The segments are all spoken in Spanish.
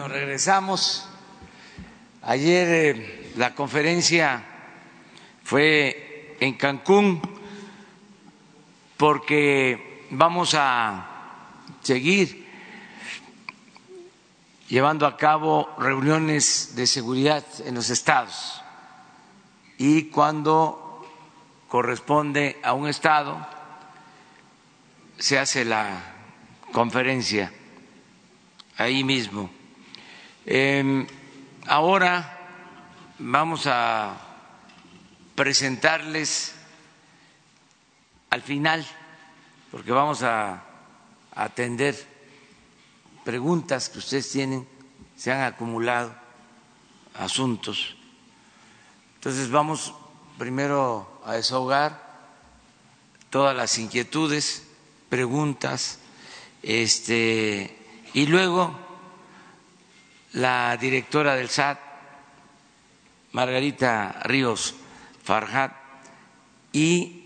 Bueno, regresamos. Ayer eh, la conferencia fue en Cancún porque vamos a seguir llevando a cabo reuniones de seguridad en los estados y cuando corresponde a un estado se hace la conferencia ahí mismo. Eh, ahora vamos a presentarles al final, porque vamos a atender preguntas que ustedes tienen, se han acumulado asuntos. Entonces vamos primero a desahogar todas las inquietudes, preguntas, este, y luego la directora del SAT, Margarita Ríos Farjat, y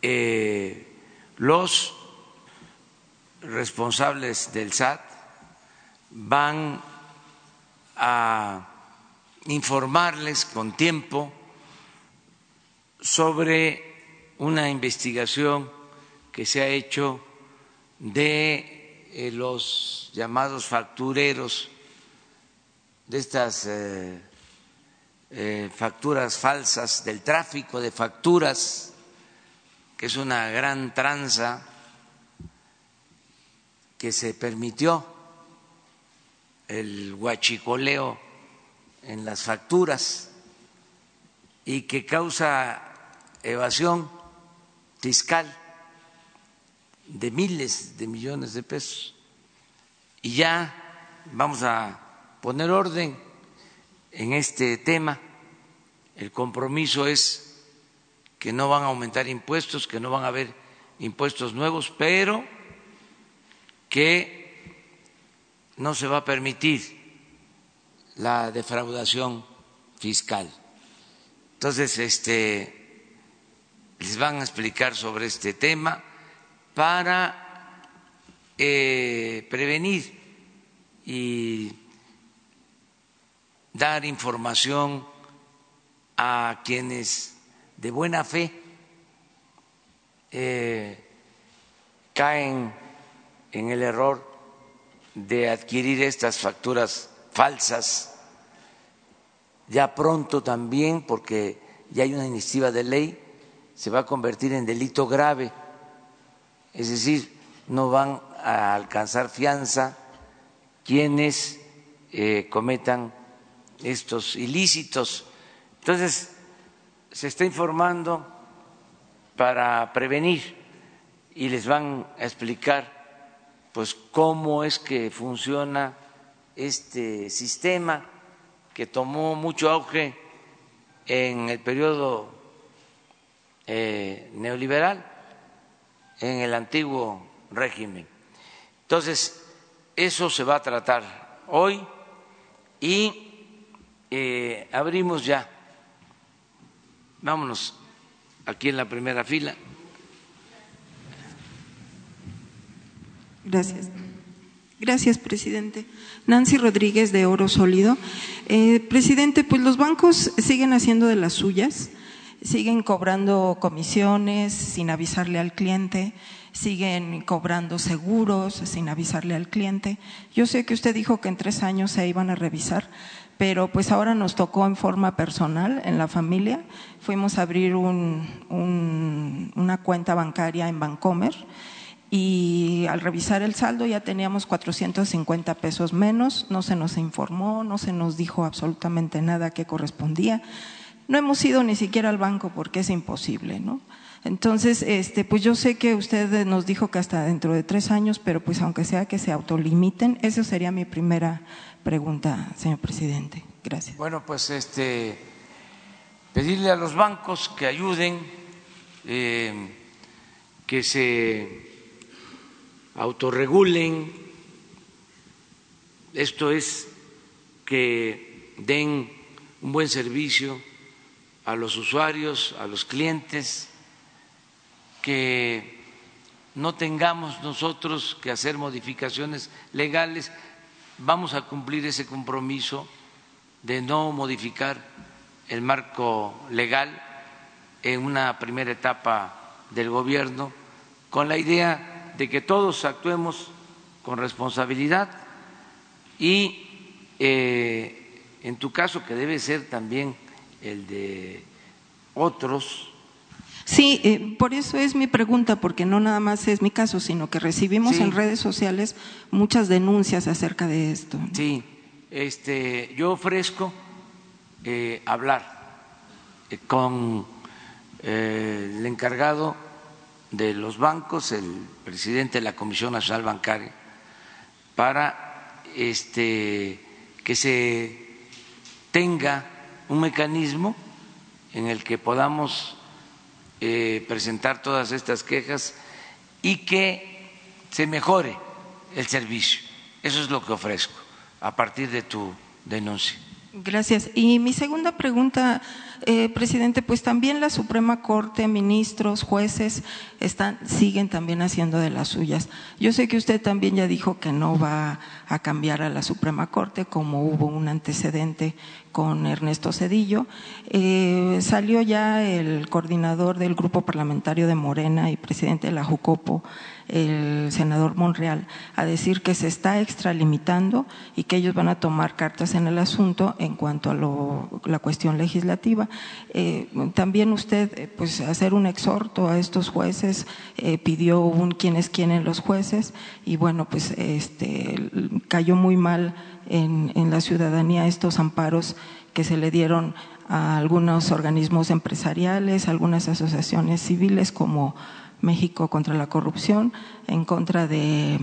eh, los responsables del SAT van a informarles con tiempo sobre una investigación que se ha hecho de eh, los llamados factureros, de estas eh, facturas falsas, del tráfico de facturas que es una gran tranza que se permitió el huachicoleo en las facturas y que causa evasión fiscal de miles de millones de pesos. Y ya vamos a poner orden en este tema. El compromiso es que no van a aumentar impuestos, que no van a haber impuestos nuevos, pero que no se va a permitir la defraudación fiscal. Entonces, este, les van a explicar sobre este tema para eh, prevenir y dar información a quienes de buena fe eh, caen en el error de adquirir estas facturas falsas, ya pronto también, porque ya hay una iniciativa de ley, se va a convertir en delito grave, es decir, no van a alcanzar fianza quienes eh, cometan estos ilícitos. Entonces, se está informando para prevenir y les van a explicar pues cómo es que funciona este sistema que tomó mucho auge en el periodo eh, neoliberal, en el antiguo régimen. Entonces, eso se va a tratar hoy y eh, abrimos ya Vámonos aquí en la primera fila. Gracias. Gracias, presidente. Nancy Rodríguez de Oro Sólido. Eh, presidente, pues los bancos siguen haciendo de las suyas, siguen cobrando comisiones sin avisarle al cliente, siguen cobrando seguros sin avisarle al cliente. Yo sé que usted dijo que en tres años se iban a revisar, pero pues ahora nos tocó en forma personal, en la familia. Fuimos a abrir una cuenta bancaria en Bancomer y al revisar el saldo ya teníamos 450 pesos menos, no se nos informó, no se nos dijo absolutamente nada que correspondía. No hemos ido ni siquiera al banco porque es imposible, ¿no? Entonces, este, pues yo sé que usted nos dijo que hasta dentro de tres años, pero pues aunque sea que se autolimiten, esa sería mi primera pregunta, señor presidente. Gracias. Bueno, pues este, pedirle a los bancos que ayuden, eh, que se autorregulen. Esto es que den un buen servicio a los usuarios, a los clientes que no tengamos nosotros que hacer modificaciones legales, vamos a cumplir ese compromiso de no modificar el marco legal en una primera etapa del gobierno, con la idea de que todos actuemos con responsabilidad y eh, en tu caso, que debe ser también el de otros, Sí, eh, por eso es mi pregunta, porque no nada más es mi caso, sino que recibimos Sí. en redes sociales muchas denuncias acerca de esto. Sí, este, yo ofrezco eh, hablar eh, con eh, el encargado de los bancos, el presidente de la Comisión Nacional Bancaria, para este, que se tenga un mecanismo en el que podamos eh, presentar todas estas quejas y que se mejore el servicio. Eso es lo que ofrezco a partir de tu denuncia. Gracias. Y mi segunda pregunta, eh, presidente, pues también la Suprema Corte, ministros, jueces, están, siguen también haciendo de las suyas. Yo sé que usted también ya dijo que no va a cambiar a la Suprema Corte, como hubo un antecedente con Ernesto Cedillo. Eh, salió ya el coordinador del grupo parlamentario de Morena y presidente de la Jucopo, el senador Monreal, a decir que se está extralimitando y que ellos van a tomar cartas en el asunto en cuanto a lo- la cuestión legislativa. Eh, también usted, eh, pues, hacer un exhorto a estos jueces, pidió un quién es quién en los jueces y bueno, pues este, cayó muy mal en, la ciudadanía estos amparos que se le dieron a algunos organismos empresariales, algunas asociaciones civiles como México contra la corrupción, en contra de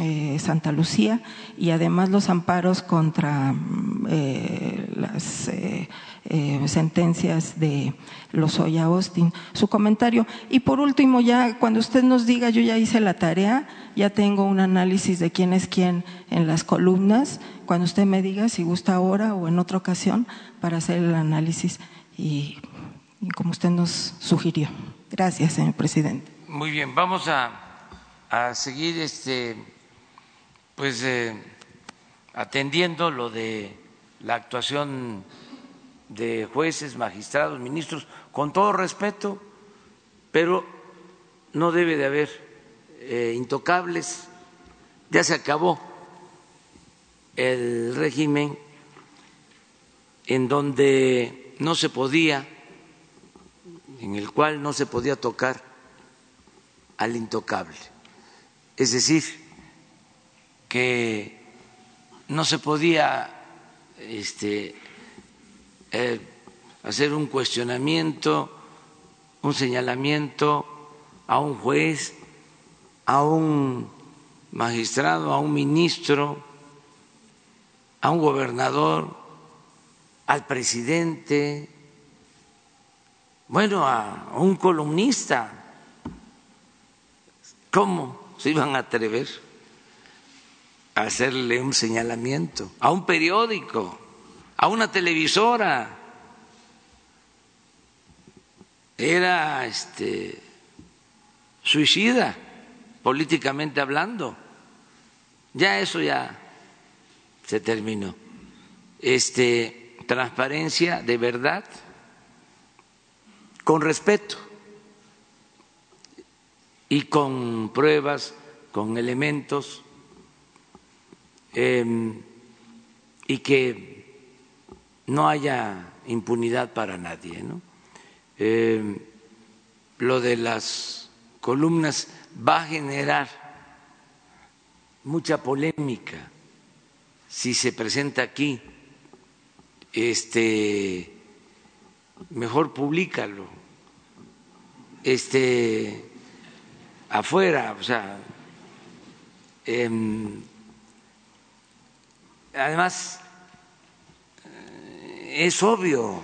eh, Santa Lucía y además los amparos contra mm, eh, las eh, sentencias de Lozoya Austin. Su comentario. Y por último, ya cuando usted nos diga, yo ya hice la tarea, ya tengo un análisis de quién es quién en las columnas, cuando usted me diga si gusta ahora o en otra ocasión para hacer el análisis y, como usted nos sugirió. Gracias, señor presidente. Muy bien, vamos a, a seguir este, pues, eh, atendiendo lo de la actuación de jueces, magistrados, ministros, con todo respeto, pero no debe de haber eh, intocables. Ya se acabó el régimen en donde no se podía, en el cual no se podía tocar al intocable. Es decir, que no se podía este, eh, hacer un cuestionamiento, un señalamiento a un juez, a un magistrado, a un ministro, a un gobernador, al presidente, bueno, a un columnista. ¿Cómo se iban a atrever a hacerle un señalamiento a un periódico, a una televisora? Era este suicida políticamente hablando. Ya eso ya se terminó. Este transparencia de verdad con respeto y con pruebas, con elementos, eh, y que no haya impunidad para nadie. ¿no? Eh, lo de las columnas va a generar mucha polémica si se presenta aquí. Este, mejor públicalo este, afuera, o sea, em, además eh, es obvio,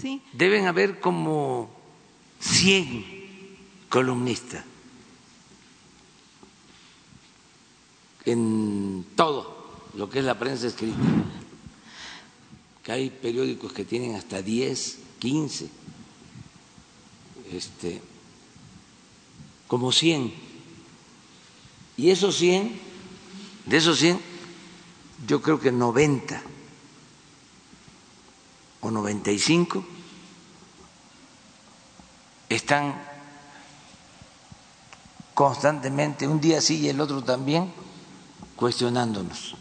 Sí, deben haber como 100 columnistas en todo lo que es la prensa escrita, que hay periódicos que tienen hasta 10, 15, este, como 100. Y esos 100, de esos 100, yo creo que 90 o 95 están constantemente, un día sí y el otro también, cuestionándonos.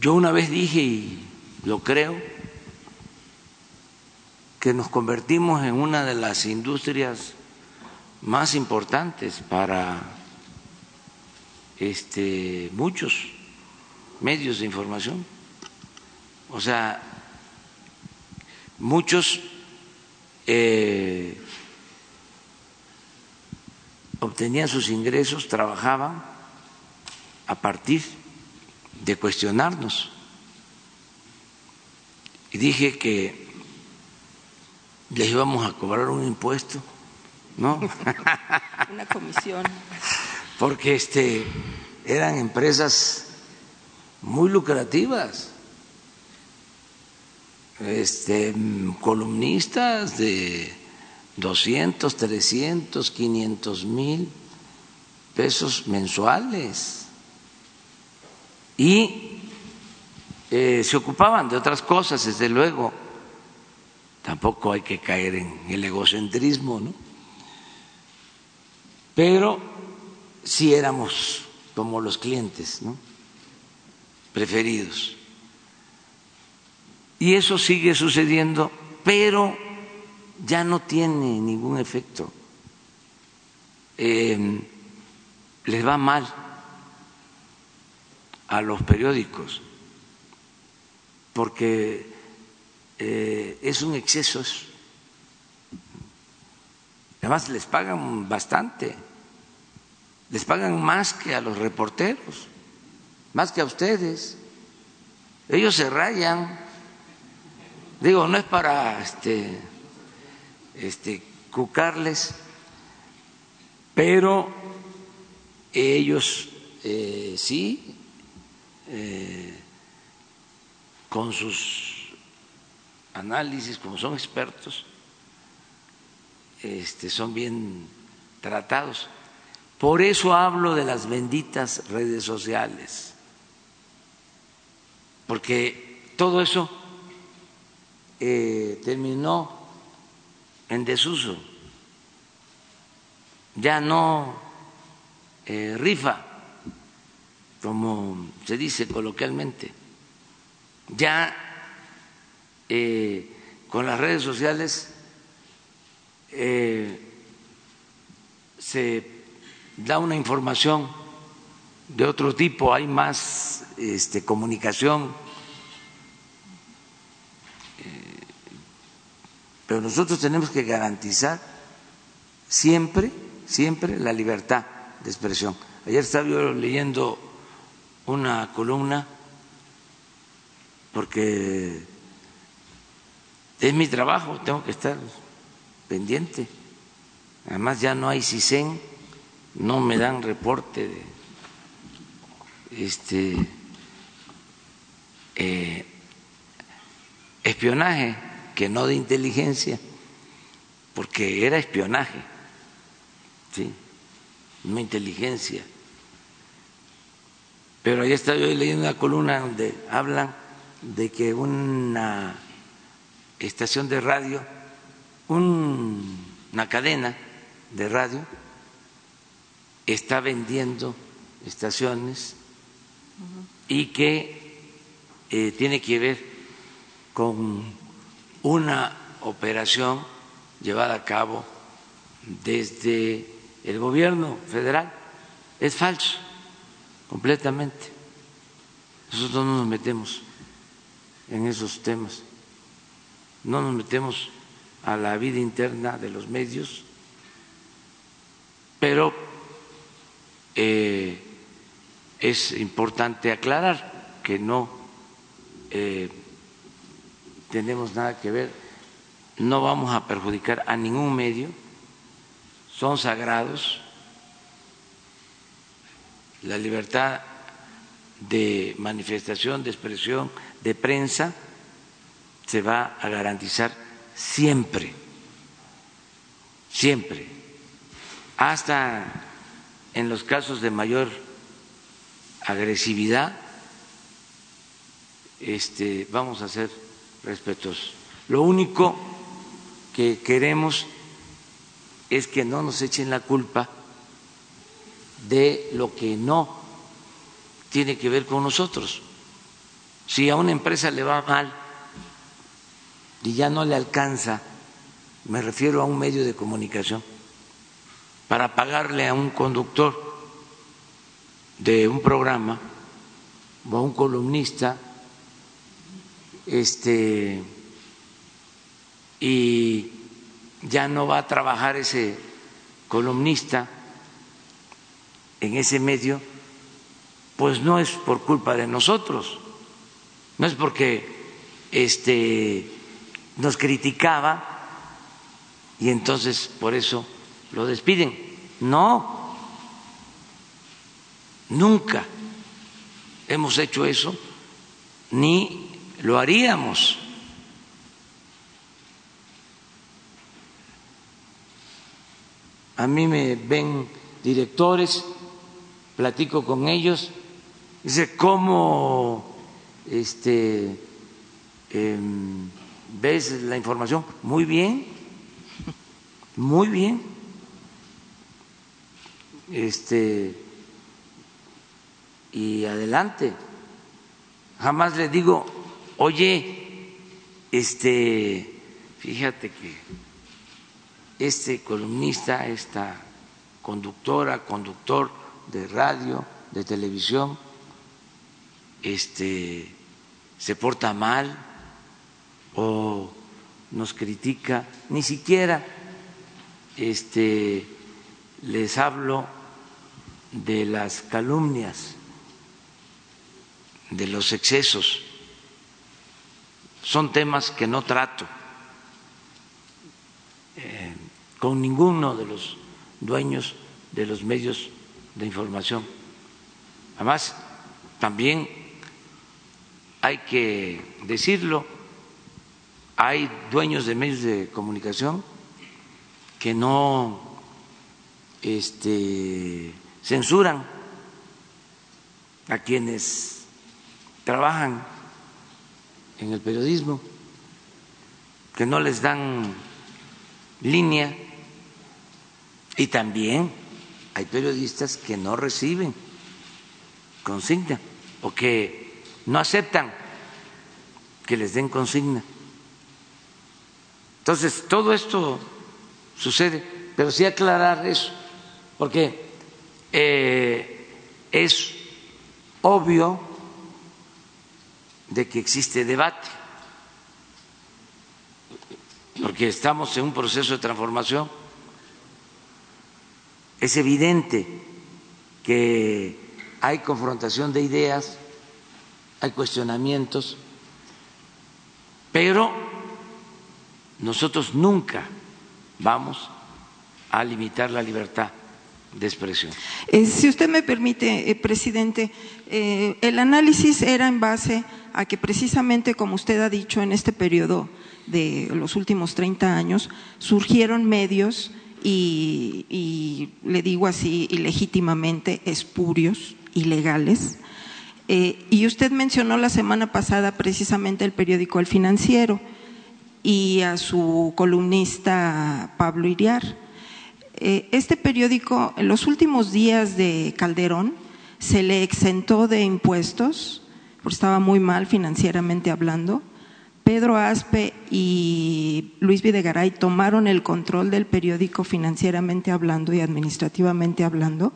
Yo una vez dije, y lo creo, que nos convertimos en una de las industrias más importantes para este, muchos medios de información. O sea, muchos eh, obtenían sus ingresos, trabajaban a partir de cuestionarnos. Y dije que les íbamos a cobrar un impuesto, ¿no? una comisión. Porque este eran empresas muy lucrativas. Este, columnistas de 200, 300, 500 mil pesos mensuales. Y eh, se ocupaban de otras cosas, desde luego. Tampoco hay que caer en el egocentrismo, ¿no? Pero sí éramos como los clientes, ¿no? Preferidos. Y eso sigue sucediendo, pero ya no tiene ningún efecto. Eh, les va mal a los periódicos porque eh, es un exceso. eso. Además les pagan bastante, les pagan más que a los reporteros más que a ustedes. Ellos se rayan. Digo, no es para este, este, cucarles, pero ellos eh, sí, eh, con sus análisis, como son expertos, este, son bien tratados. Por eso hablo de las benditas redes sociales porque todo eso eh, terminó en desuso, ya no eh, rifa, como se dice coloquialmente, ya eh, con las redes sociales se da una información de otro tipo, hay más este, comunicación, eh, pero nosotros tenemos que garantizar siempre, siempre la libertad de expresión. Ayer estaba yo leyendo una columna porque es mi trabajo, tengo que estar pendiente. Además ya no hay CISEN, no me dan reporte de este eh, espionaje, que no de inteligencia, porque era espionaje, ¿sí? no inteligencia. Pero ahí está yo leyendo una columna donde hablan de que una estación de radio, una cadena de radio, está vendiendo estaciones y que eh, tiene que ver con una operación llevada a cabo desde el gobierno federal. Es falso, completamente. Nosotros no nos metemos en esos temas. No nos metemos a la vida interna de los medios, pero eh, es importante aclarar que no eh, tenemos nada que ver, no vamos a perjudicar a ningún medio, son sagrados, la libertad de manifestación, de expresión, de prensa, se va a garantizar siempre, siempre, hasta en los casos de mayor agresividad, este, vamos a ser respetuosos. Lo único que queremos es que no nos echen la culpa de lo que no tiene que ver con nosotros. Si a una empresa le va mal y ya no le alcanza, me refiero a un medio de comunicación, para pagarle a un conductor de un programa o a un columnista, este, y ya no va a trabajar ese columnista en ese medio, pues no es por culpa de nosotros, no es porque este nos criticaba y entonces por eso lo despiden. No, nunca hemos hecho eso ni lo haríamos. A mí me ven directores, platico con ellos, dice, ¿cómo este, em, ves la información? Muy bien, muy bien. Este, y adelante. Jamás le digo, oye, este, fíjate que este columnista, esta conductora, conductor de radio, de televisión, este, se porta mal o nos critica, ni siquiera este, les hablo de las calumnias, de los excesos, son temas que no trato eh, con ninguno de los dueños de los medios de información. Además, también hay que decirlo, hay dueños de medios de comunicación que no este, censuran a quienes trabajan en el periodismo, que no les dan línea y también hay periodistas que no reciben consigna o que no aceptan que les den consigna. Entonces, todo esto sucede, pero sí aclarar eso, porque eh, es obvio de que existe debate, porque estamos en un proceso de transformación. Es evidente que hay confrontación de ideas, hay cuestionamientos, pero nosotros nunca vamos a limitar la libertad Eh, si usted me permite, eh, presidente, eh, el análisis era en base a que precisamente, como usted ha dicho, en este periodo de los últimos 30 años, surgieron medios y, y le digo así, ilegítimamente, espurios, ilegales. y usted mencionó la semana pasada precisamente el periódico El Financiero y a su columnista Pablo Iriar. Eh, este periódico, en los últimos días de Calderón, se le exentó de impuestos, porque estaba muy mal financieramente hablando. Pedro Aspe y Luis Videgaray tomaron el control del periódico financieramente hablando y administrativamente hablando,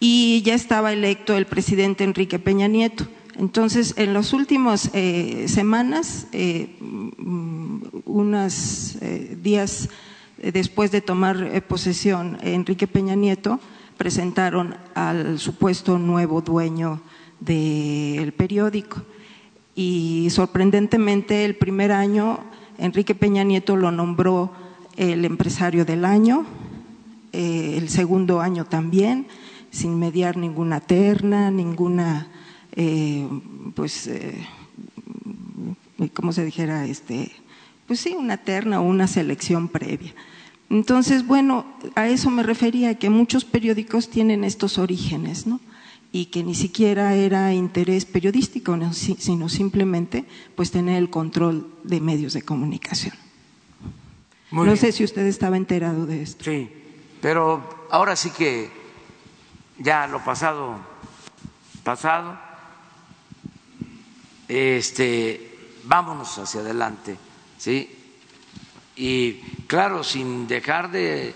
y ya estaba electo el presidente Enrique Peña Nieto. Entonces, en las últimas eh, semanas, eh, mm, unos eh, días después de tomar posesión Enrique Peña Nieto, presentaron al supuesto nuevo dueño del periódico. Y sorprendentemente, el primer año, Enrique Peña Nieto lo nombró el empresario del año, el segundo año también, sin mediar ninguna terna, ninguna eh, pues, eh, se dijera, este, pues sí, una terna o una selección previa. Entonces, bueno, a eso me refería, que muchos periódicos tienen estos orígenes, ¿no? Y que ni siquiera era interés periodístico, sino simplemente pues tener el control de medios de comunicación. no sé si usted estaba enterado de esto. Sí, pero ahora sí que ya lo pasado, pasado, este, vámonos hacia adelante, ¿sí? Y claro, sin dejar de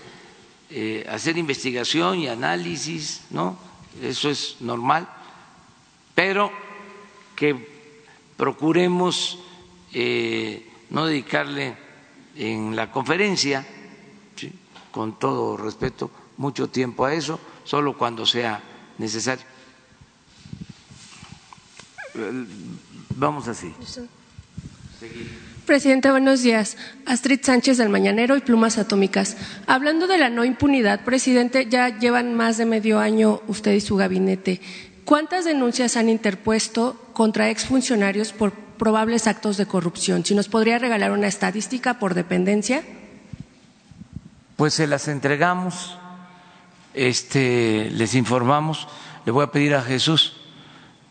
eh, hacer investigación y análisis, ¿no? Eso es normal, pero que procuremos eh, no dedicarle en la conferencia, con todo respeto, mucho tiempo a eso, solo cuando sea necesario Vamos así. Presidente, buenos días. Astrid Sánchez del Mañanero y Plumas Atómicas. Hablando de la no impunidad, presidente, ya llevan más de medio año usted y su gabinete. ¿Cuántas denuncias han interpuesto contra exfuncionarios por probables actos de corrupción? Si nos podría regalar una estadística por dependencia. Pues se las entregamos, este, les informamos. Le voy a pedir a Jesús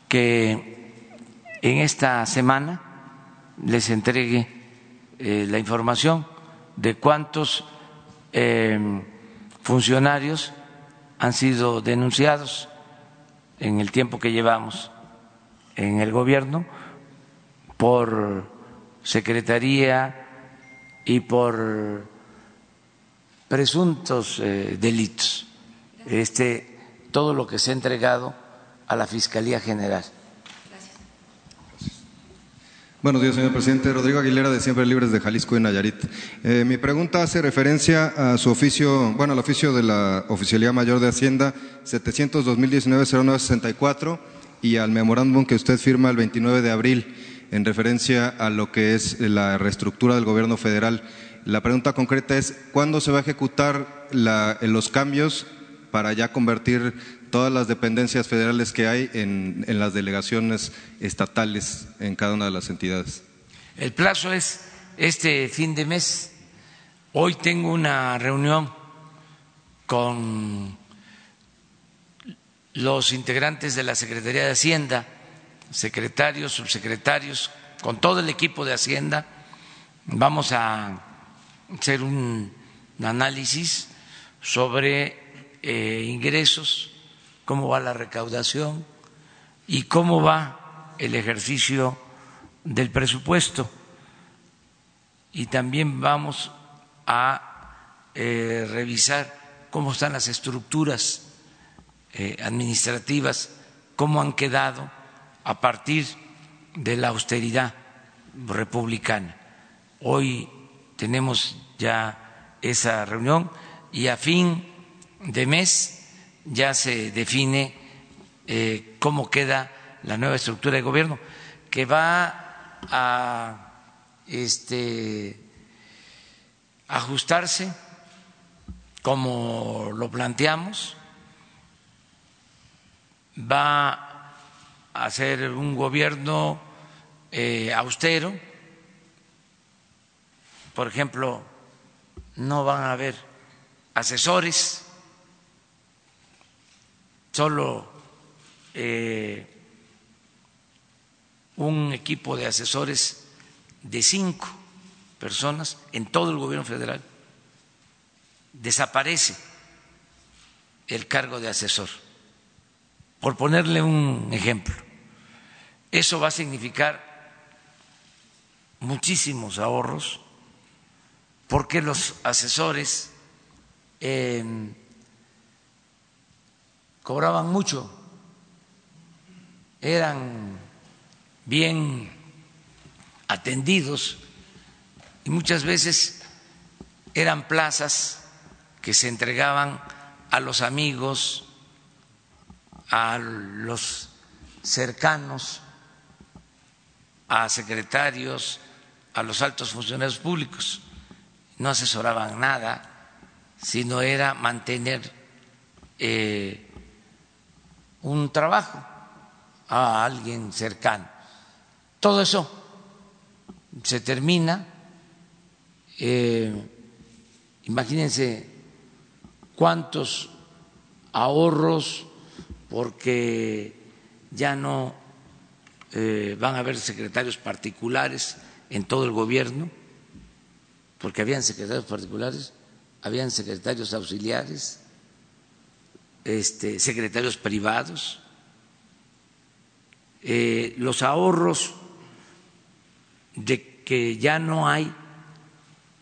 que en esta semana les entregue eh, la información de cuántos em, funcionarios han sido denunciados en el tiempo que llevamos en el gobierno por secretaría y por presuntos eh, delitos. Este, todo lo que se ha entregado a la Fiscalía General. Buenos días, señor presidente. Rodrigo Aguilera, de Siempre Libres de Jalisco y Nayarit. Eh, mi pregunta hace referencia a su oficio, bueno, al oficio de la Oficialía Mayor de Hacienda 700-2019-0964 y al memorándum que usted firma el 29 de abril en referencia a lo que es la reestructura del gobierno federal. La pregunta concreta es, ¿cuándo se va a ejecutar los cambios para ya convertir todas las dependencias federales que hay en, las delegaciones estatales en cada una de las entidades. El plazo es este fin de mes. Hoy tengo una reunión con los integrantes de la Secretaría de Hacienda, secretarios, subsecretarios, con todo el equipo de Hacienda. Vamos a hacer un análisis sobre eh, ingresos cómo va la recaudación y cómo va el ejercicio del presupuesto. Y también vamos a eh, revisar cómo están las estructuras eh, administrativas, cómo han quedado a partir de la austeridad republicana. Hoy tenemos ya esa reunión y a fin de mes ya se define eh, cómo queda la nueva estructura de gobierno, que va a este, ajustarse como lo planteamos, va a ser un gobierno eh, austero, por ejemplo, no van a haber asesores solo eh, un equipo de asesores de cinco personas en todo el gobierno federal. Desaparece el cargo de asesor. Por ponerle un ejemplo, eso va a significar muchísimos ahorros porque los asesores cobraban mucho, eran bien atendidos y muchas veces eran plazas que se entregaban a los amigos, a los cercanos, a secretarios, a los altos funcionarios públicos. No asesoraban nada, sino era mantener eh, un trabajo a alguien cercano. Todo eso se termina. Eh, imagínense cuántos ahorros porque ya no eh, van a haber secretarios particulares en todo el gobierno, porque habían secretarios particulares, habían secretarios auxiliares, este, secretarios privados, eh, los ahorros de que ya no hay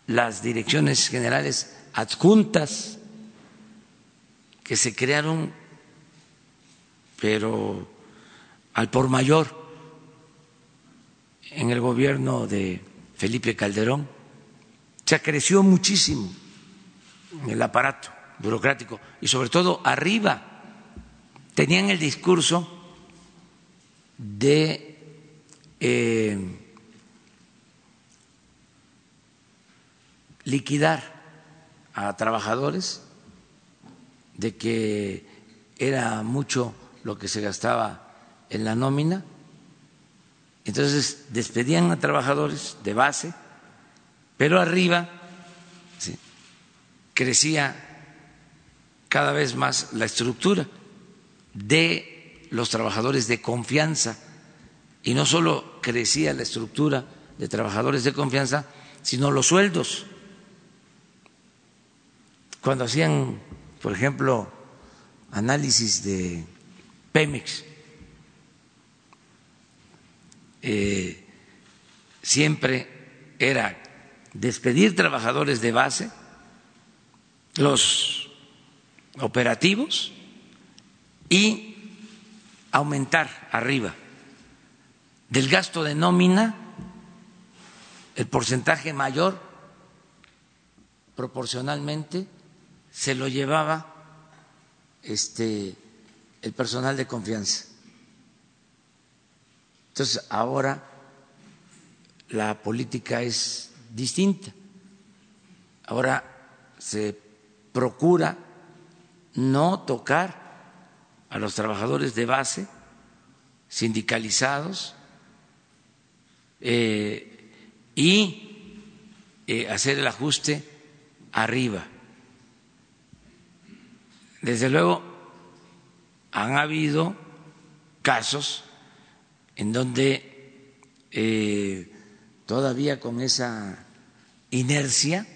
las direcciones generales adjuntas que se crearon, pero al por mayor en el gobierno de Felipe Calderón, se creció muchísimo el aparato burocrático y sobre todo arriba tenían el discurso de eh, liquidar a trabajadores, de que era mucho lo que se gastaba en la nómina, entonces despedían a trabajadores de base, pero arriba crecía cada vez más la estructura de los trabajadores de confianza. Y no solo crecía la estructura de trabajadores de confianza, sino los sueldos. Cuando hacían, por ejemplo, análisis de Pemex, eh, siempre era despedir trabajadores de base, los operativos y aumentar arriba. Del gasto de nómina, el porcentaje mayor proporcionalmente se lo llevaba este el personal de confianza. Entonces, ahora la política es distinta. Ahora se procura no tocar a los trabajadores de base sindicalizados eh, y eh, hacer el ajuste arriba. Desde luego, han habido casos en donde eh, todavía con esa inercia,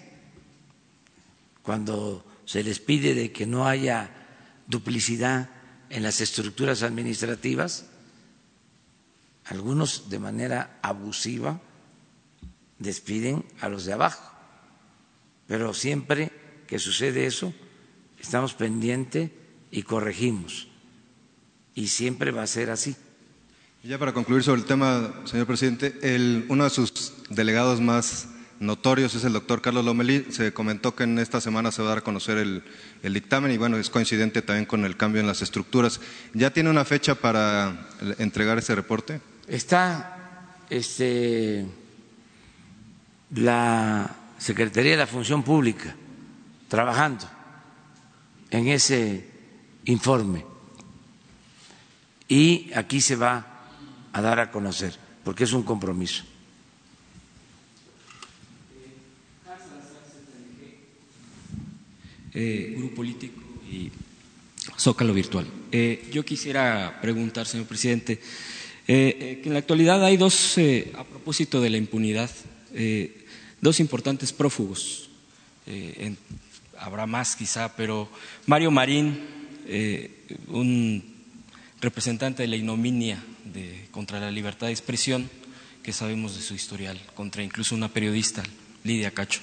cuando se les pide de que no haya duplicidad en las estructuras administrativas, algunos de manera abusiva despiden a los de abajo, pero siempre que sucede eso, estamos pendientes y corregimos, y siempre va a ser así. Ya para concluir sobre el tema, señor presidente, el, uno de sus delegados más notorios es el doctor Carlos Lomelí. Se comentó que en esta semana se va a dar a conocer el, dictamen y bueno, es coincidente también con el cambio en las estructuras. ¿Ya tiene una fecha para entregar ese reporte? Está este, la Secretaría de la Función Pública trabajando en ese informe y aquí se va a dar a conocer porque es un compromiso. Eh, Político y Zócalo Virtual. Eh, yo quisiera preguntar, señor presidente, eh, eh, que en la actualidad hay dos, a propósito de la impunidad, dos importantes prófugos. habrá más quizá, pero Mario Marín, un representante de la ignominia de, contra la libertad de expresión, que sabemos de su historial, contra incluso una periodista, Lidia Cacho.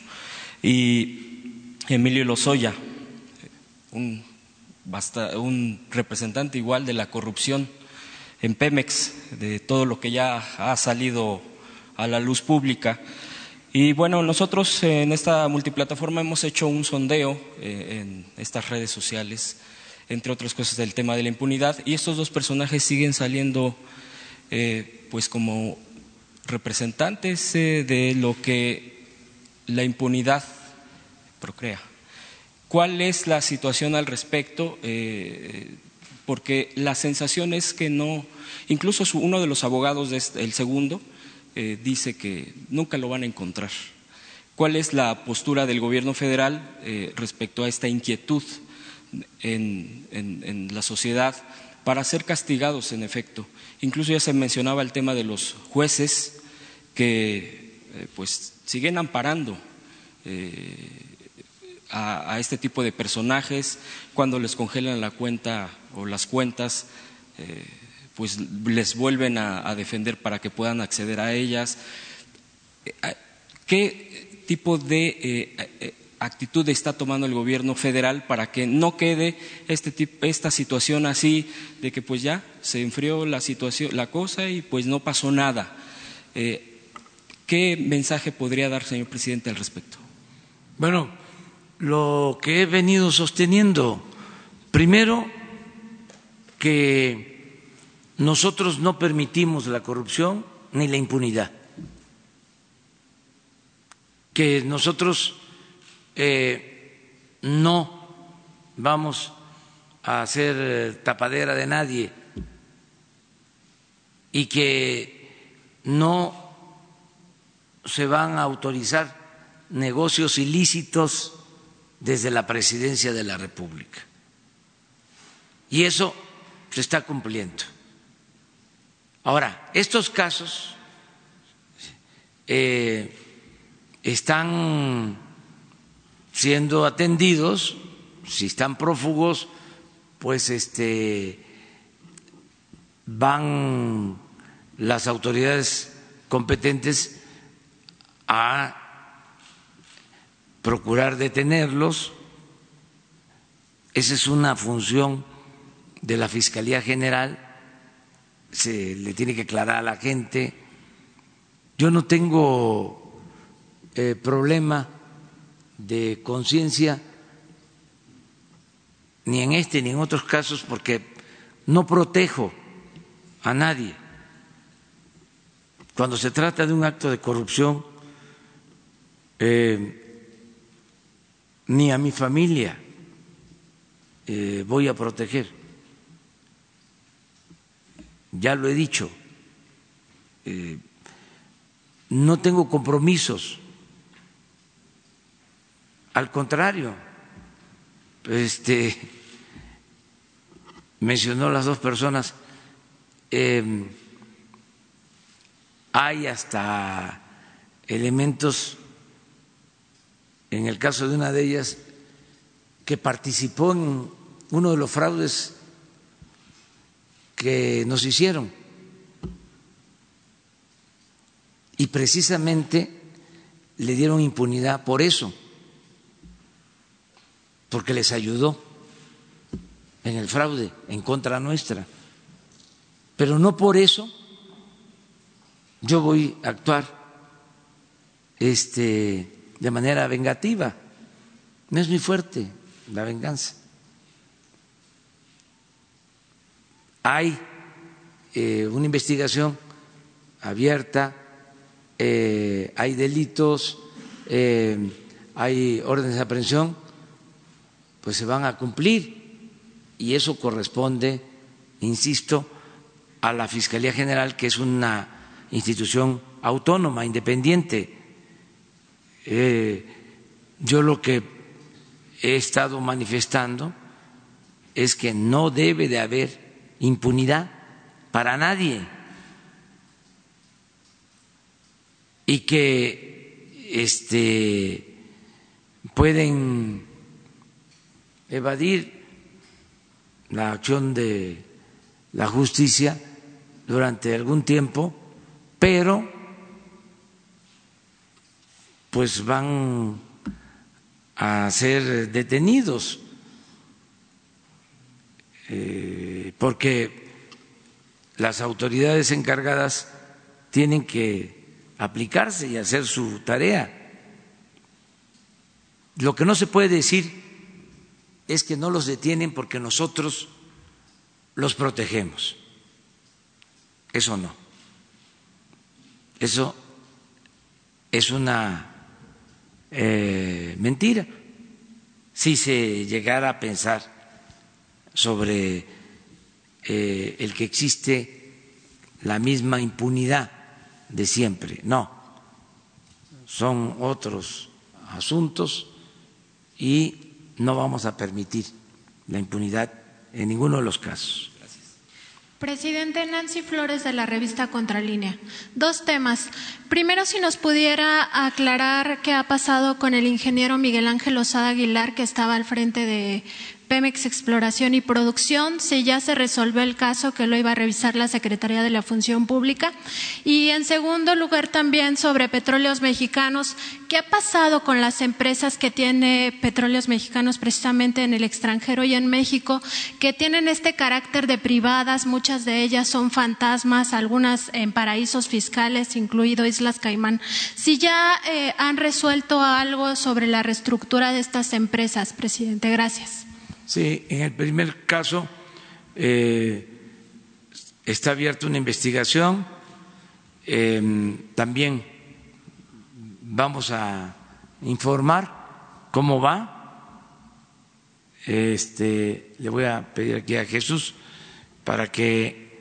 Y Emilio Lozoya, un, representante igual de la corrupción en Pemex, de todo lo que ya ha salido a la luz pública. Y bueno, nosotros en esta multiplataforma hemos hecho un sondeo eh, en estas redes sociales, entre otras cosas del tema de la impunidad, y estos dos personajes siguen saliendo eh, pues como representantes eh, de lo que la impunidad procrea. ¿Cuál es la situación al respecto? porque la sensación es que no, incluso uno de los abogados, este, el segundo, eh, dice que nunca lo van a encontrar. ¿Cuál es la postura del Gobierno federal eh, respecto a esta inquietud en, la sociedad para ser castigados, en efecto? Incluso ya se mencionaba el tema de los jueces que eh, pues siguen amparando a, este tipo de personajes cuando les congelan la cuenta o las cuentas pues les vuelven a, defender para que puedan acceder a ellas. Eh, ¿Qué tipo de eh, eh, actitud está tomando el gobierno federal para que no quede este esta situación así de que pues ya se enfrió la situación, la cosa y pues no pasó nada? ¿Qué mensaje podría dar, señor presidente, al respecto? Bueno, lo que he venido sosteniendo, primero, que nosotros no permitimos la corrupción ni la impunidad. Que nosotros eh, no vamos a ser eh, tapadera de nadie y que no se van a autorizar negocios ilícitos desde la presidencia de la República. Y eso se está cumpliendo. Ahora, estos casos eh, están siendo atendidos, si están prófugos, pues este van las autoridades competentes a procurar detenerlos. Esa es una función de la Fiscalía General se le tiene que aclarar a la gente. Yo no tengo eh, problema de conciencia ni en este ni en otros casos porque no protejo a nadie. Cuando se trata de un acto de corrupción, eh, ni a mi familia eh, voy a proteger. Ya lo he dicho, eh, no tengo compromisos, al contrario, este, mencionó las dos personas, em, hay hasta elementos, en el caso de una de ellas, que participó en uno de los fraudes que nos hicieron. Y precisamente le dieron impunidad por eso, porque les ayudó en el fraude en contra nuestra. Pero no por eso yo voy a actuar este, de manera vengativa. No es muy fuerte la venganza. hay eh, una investigación abierta, eh, hay delitos, eh, hay órdenes de aprehensión, pues se van a cumplir y eso corresponde, insisto, a la Fiscalía General, que es una institución autónoma, independiente. Yo lo que he estado manifestando es que no debe de haber impunidad para nadie. Y que este pueden evadir la acción de la justicia durante algún tiempo, pero pues van a ser detenidos eh, porque las autoridades encargadas tienen que aplicarse y hacer su tarea. Lo que no se puede decir es que no los detienen porque nosotros los protegemos. Eso no. Eso es una eh, mentira. Si se llegara a pensar sobre eh, el que existe la misma impunidad de siempre. No, son otros asuntos y no vamos a permitir la impunidad en ninguno de los casos. Presidente Nancy Flores de la revista Contralínea. Dos temas. Primero, si nos pudiera aclarar qué ha pasado con el ingeniero Miguel Ángel Osada Aguilar, que estaba al frente de Pemex Exploración y Producción, si ya se resolvió el caso que lo iba a revisar la Secretaría de la Función Pública. Y en segundo lugar también sobre petróleos mexicanos, ¿qué ha pasado con las empresas que tiene petróleos mexicanos precisamente en el extranjero y en México, que tienen este carácter de privadas, muchas de ellas son fantasmas, algunas en paraísos fiscales, incluido Islas Caimán? Si ya eh, han resuelto algo sobre la reestructura de estas empresas, presidente. Gracias. Sí, en el primer caso eh, está abierta una investigación. Em, también vamos a informar cómo va. Este, le voy a pedir aquí a Jesús para que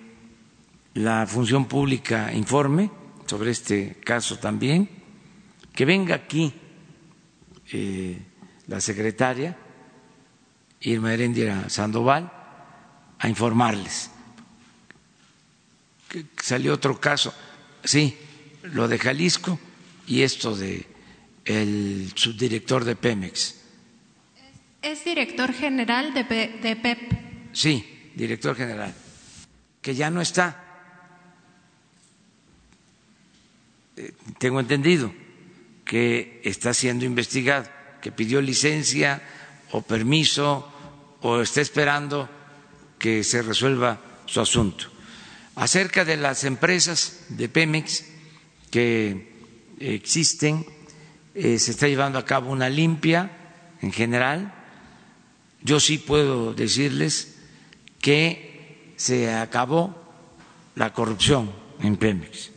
la función pública informe sobre este caso también, que venga aquí eh, la secretaria Irma Erendira Sandoval a informarles. Salió otro caso, sí, lo de Jalisco y esto de el subdirector de Pemex. Es director general de, de PEP. Sí, director general, que ya no está. Eh, tengo entendido que está siendo investigado, que pidió licencia o permiso o está esperando que se resuelva su asunto. Acerca de las empresas de Pemex que existen, eh, se está llevando a cabo una limpia en general. Yo sí puedo decirles que se acabó la corrupción en Pemex.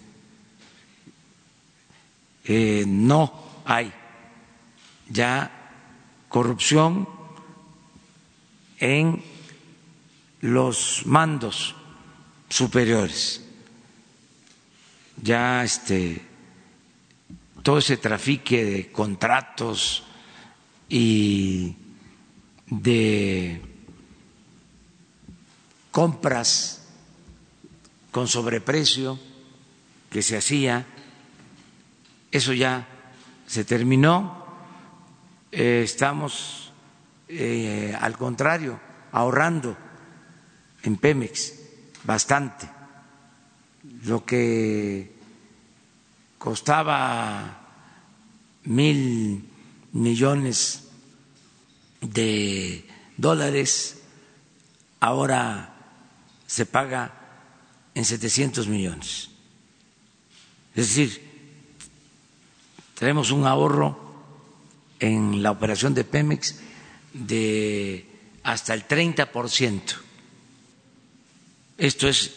Eh, no hay ya corrupción en los mandos superiores. Ya este todo ese trafique de contratos y de compras con sobreprecio que se hacía, eso ya se terminó. Eh, estamos eh, al contrario, ahorrando en Pemex bastante. Lo que costaba mil millones de dólares, ahora se paga en 700 millones. Es decir, tenemos un ahorro en la operación de Pemex de hasta el 30%. Esto es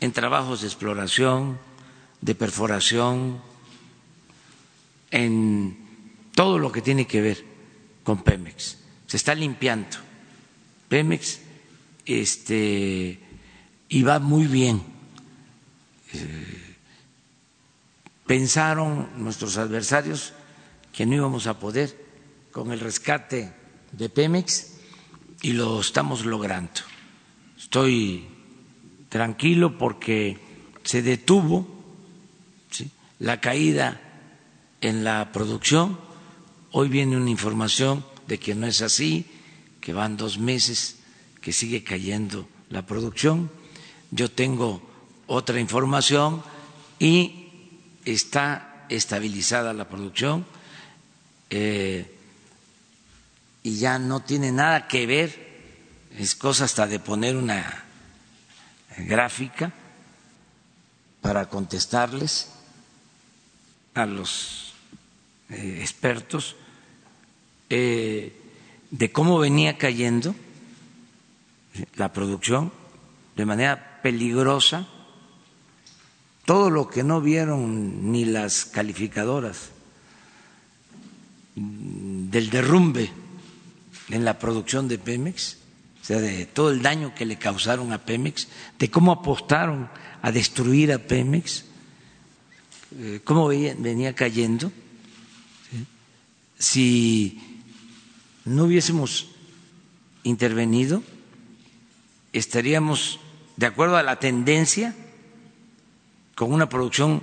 en trabajos de exploración, de perforación, en todo lo que tiene que ver con Pemex. Se está limpiando Pemex este, y va muy bien. Eh, pensaron nuestros adversarios que no íbamos a poder con el rescate de Pemex y lo estamos logrando. Estoy tranquilo porque se detuvo la caída en la producción. Hoy viene una información de que no es así, que van dos meses que sigue cayendo la producción. Yo tengo otra información y está estabilizada la producción. Eh, y ya no tiene nada que ver, es cosa hasta de poner una gráfica, para contestarles a los eh, expertos eh, de cómo venía cayendo la producción de manera peligrosa, todo lo que no vieron ni las calificadoras del derrumbe en la producción de Pemex, o sea, de todo el daño que le causaron a Pemex, de cómo apostaron a destruir a Pemex, eh, cómo venía cayendo. Si no hubiésemos intervenido, estaríamos, de acuerdo a la tendencia, con una producción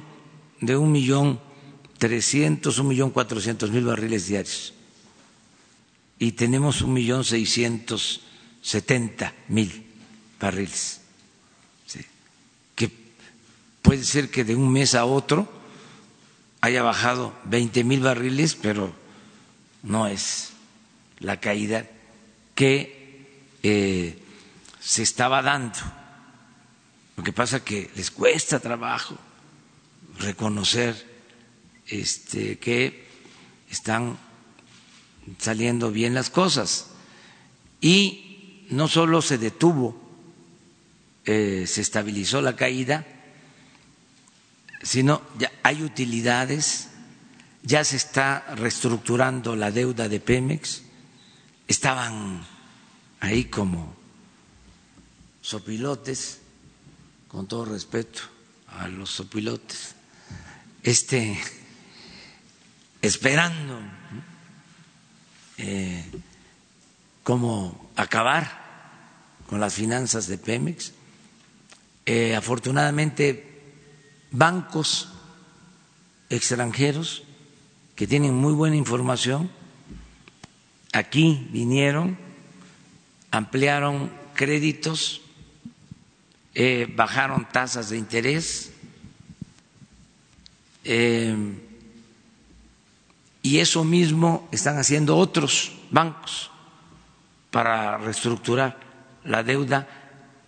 de un millón trescientos, un millón cuatrocientos mil barriles diarios y tenemos un millón seiscientos setenta mil barriles. Que puede ser que de un mes a otro haya bajado veinte mil barriles, pero no es la caída que eh, se estaba dando. Lo que pasa que les cuesta trabajo reconocer este, que están saliendo bien las cosas. Y no solo se detuvo, eh, se estabilizó la caída, sino ya hay utilidades, ya se está reestructurando la deuda de Pemex, estaban ahí como sopilotes, con todo respeto a los sopilotes, este, esperando eh, cómo acabar con las finanzas de Pemex. Eh, afortunadamente, bancos extranjeros que tienen muy buena información aquí vinieron, ampliaron créditos, eh, bajaron tasas de interés. Y eso mismo están haciendo otros bancos para reestructurar la deuda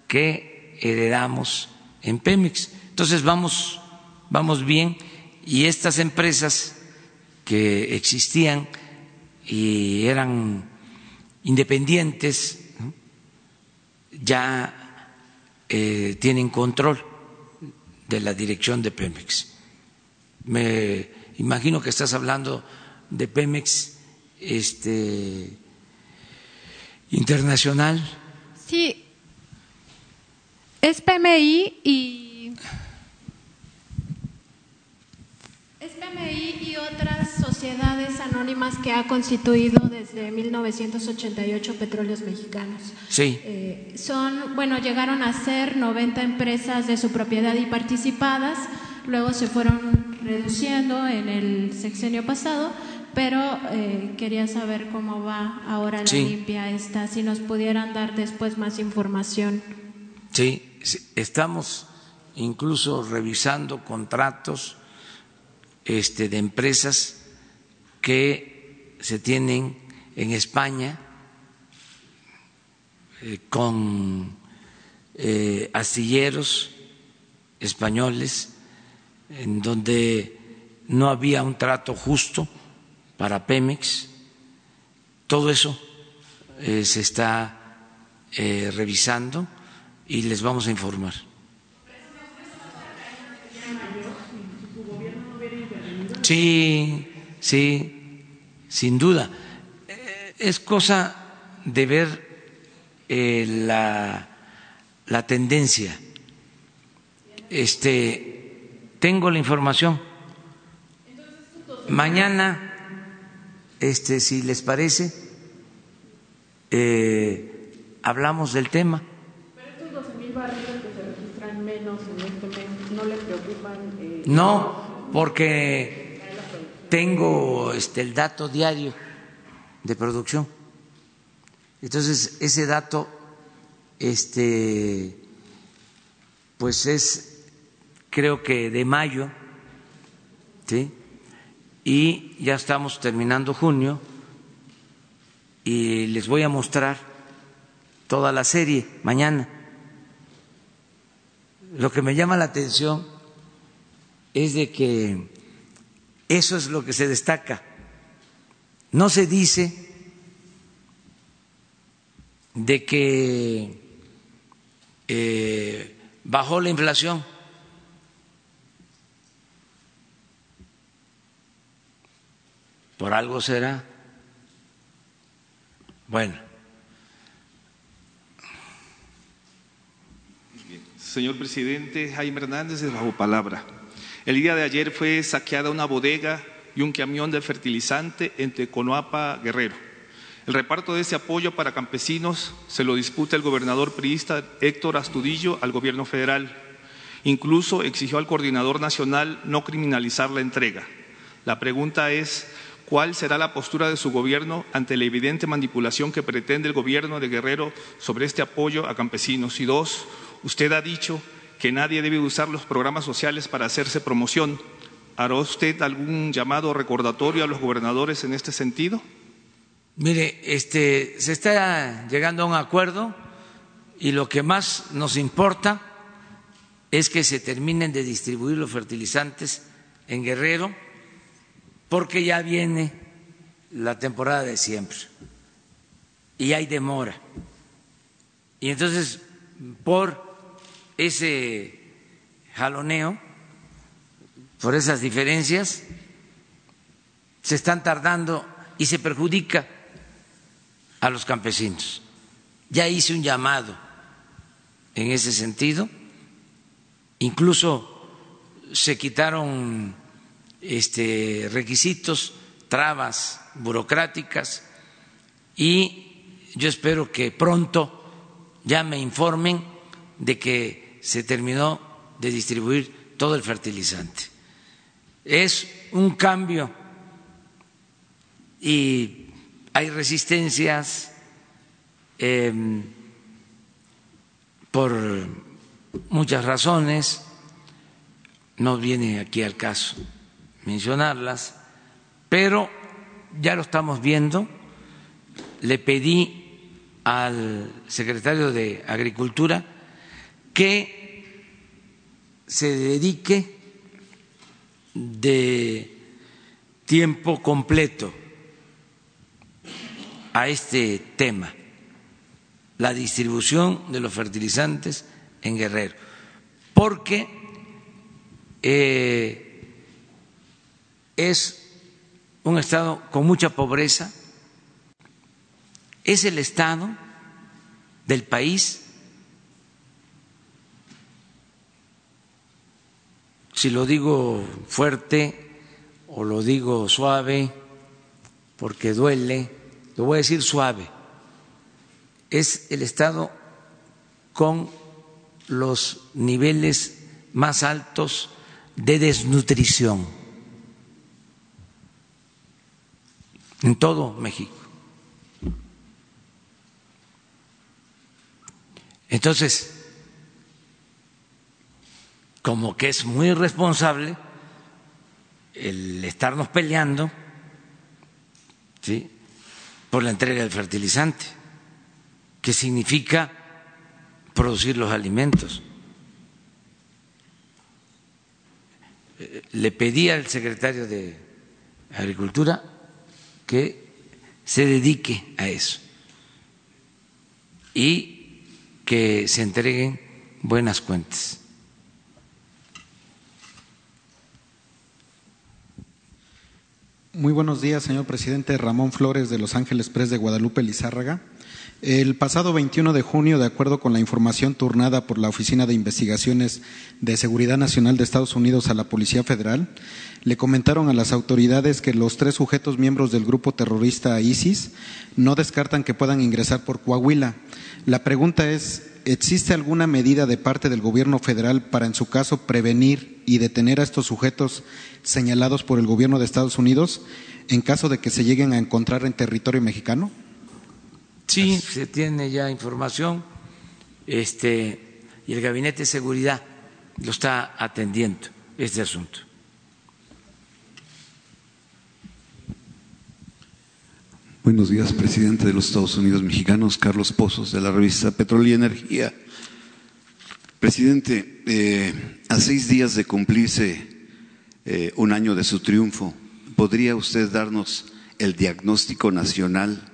que heredamos en Pemex. Entonces vamos, vamos bien y estas empresas que existían y eran independientes ya eh, tienen control de la dirección de Pemex. Me imagino que estás hablando de Pemex este, internacional? Sí, es PMI y es PMI y otras sociedades anónimas que ha constituido desde 1988 Petróleos Mexicanos. Sí. Eh, son, bueno, llegaron a ser 90 empresas de su propiedad y participadas, luego se fueron reduciendo en el sexenio pasado pero eh, quería saber cómo va ahora la limpia esta, si nos pudieran dar después más información. Sí, estamos incluso revisando contratos este, de empresas que se tienen en España eh, con eh, astilleros españoles en donde no había un trato justo para Pemex. Todo eso eh, se está eh, revisando y les vamos a informar. Sí, sí, sin duda. Eh, es cosa de ver la, la tendencia. Este, tengo la información. Mañana este, si les parece, eh, hablamos del tema. Pero estos 12 mil barriles que se registran menos en este mes, ¿no les preocupan? Eh, no, porque tengo este, el dato diario de producción. Entonces, ese dato, este, pues es, creo que de mayo, ¿sí? Y ya estamos terminando junio y les voy a mostrar toda la serie mañana. Lo que me llama la atención es de que eso es lo que se destaca. No se dice de que eh, bajó la inflación. Por algo será. Bueno. Señor presidente, Jaime Hernández es bajo palabra. El día de ayer fue saqueada una bodega y un camión de fertilizante entre Conoapa Guerrero. El reparto de ese apoyo para campesinos se lo disputa el gobernador priista Héctor Astudillo al gobierno federal. Incluso exigió al coordinador nacional no criminalizar la entrega. La pregunta es, ¿cuál será la postura de su gobierno ante la evidente manipulación que pretende el gobierno de Guerrero sobre este apoyo a campesinos? Y dos, usted ha dicho que nadie debe usar los programas sociales para hacerse promoción. ¿Hará usted algún llamado recordatorio a los gobernadores en este sentido? Mire, este, se está llegando a un acuerdo y lo que más nos importa es que se terminen de distribuir los fertilizantes en Guerrero porque ya viene la temporada de siempre y hay demora. Y entonces, por ese jaloneo, por esas diferencias, se están tardando y se perjudica a los campesinos. Ya hice un llamado en ese sentido, incluso se quitaron este, requisitos, trabas burocráticas y yo espero que pronto ya me informen de que se terminó de distribuir todo el fertilizante. Es un cambio y hay resistencias em, por muchas razones, no viene aquí al caso mencionarlas, pero ya lo estamos viendo. Le pedí al secretario de Agricultura que se dedique de tiempo completo a este tema, la distribución de los fertilizantes en Guerrero, porque eh, es un estado con mucha pobreza, es el estado del país si lo digo fuerte o lo digo suave, porque duele, lo voy a decir suave, es el Estado con los niveles más altos de desnutrición en todo México. Entonces, como que es muy irresponsable el estarnos peleando ¿sí? por la entrega del fertilizante, que significa producir los alimentos. Le pedí al secretario de Agricultura que se dedique a eso y que se entreguen buenas cuentas. Muy buenos días, señor presidente. Ramón Flores de Los Ángeles Press de Guadalupe Lizárraga. El pasado 21 de junio, de acuerdo con la información turnada por la Oficina de Investigaciones de Seguridad Nacional de Estados Unidos a la Policía Federal, le comentaron a las autoridades que los tres sujetos miembros del grupo terrorista ISIS no descartan que puedan ingresar por Coahuila. La pregunta es, ¿existe alguna medida de parte del gobierno federal para, en su caso, prevenir y detener a estos sujetos señalados por el gobierno de Estados Unidos en caso de que se lleguen a encontrar en territorio mexicano? Sí, se tiene ya información este, y el Gabinete de Seguridad lo está atendiendo este asunto. Buenos días, presidente de los Estados Unidos mexicanos, Carlos Pozos, de la revista Petróleo y Energía. Presidente, eh, a seis días de cumplirse eh, un año de su triunfo, ¿podría usted darnos el diagnóstico nacional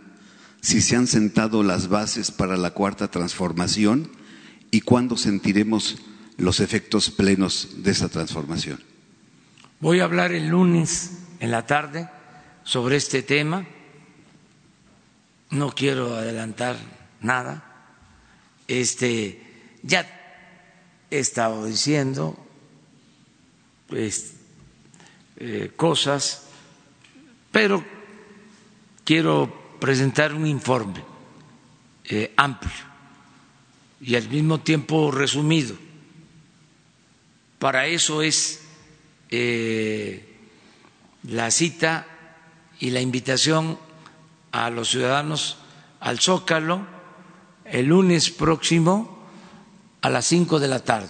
si se han sentado las bases para la cuarta transformación y cuándo sentiremos los efectos plenos de esa transformación? Voy a hablar el lunes en la tarde sobre este tema. No quiero adelantar nada. Este ya he estado diciendo pues, eh, cosas, pero quiero presentar un informe eh, amplio y al mismo tiempo resumido. Para eso es eh, la cita y la invitación a los ciudadanos al Zócalo el lunes próximo a las cinco de la tarde.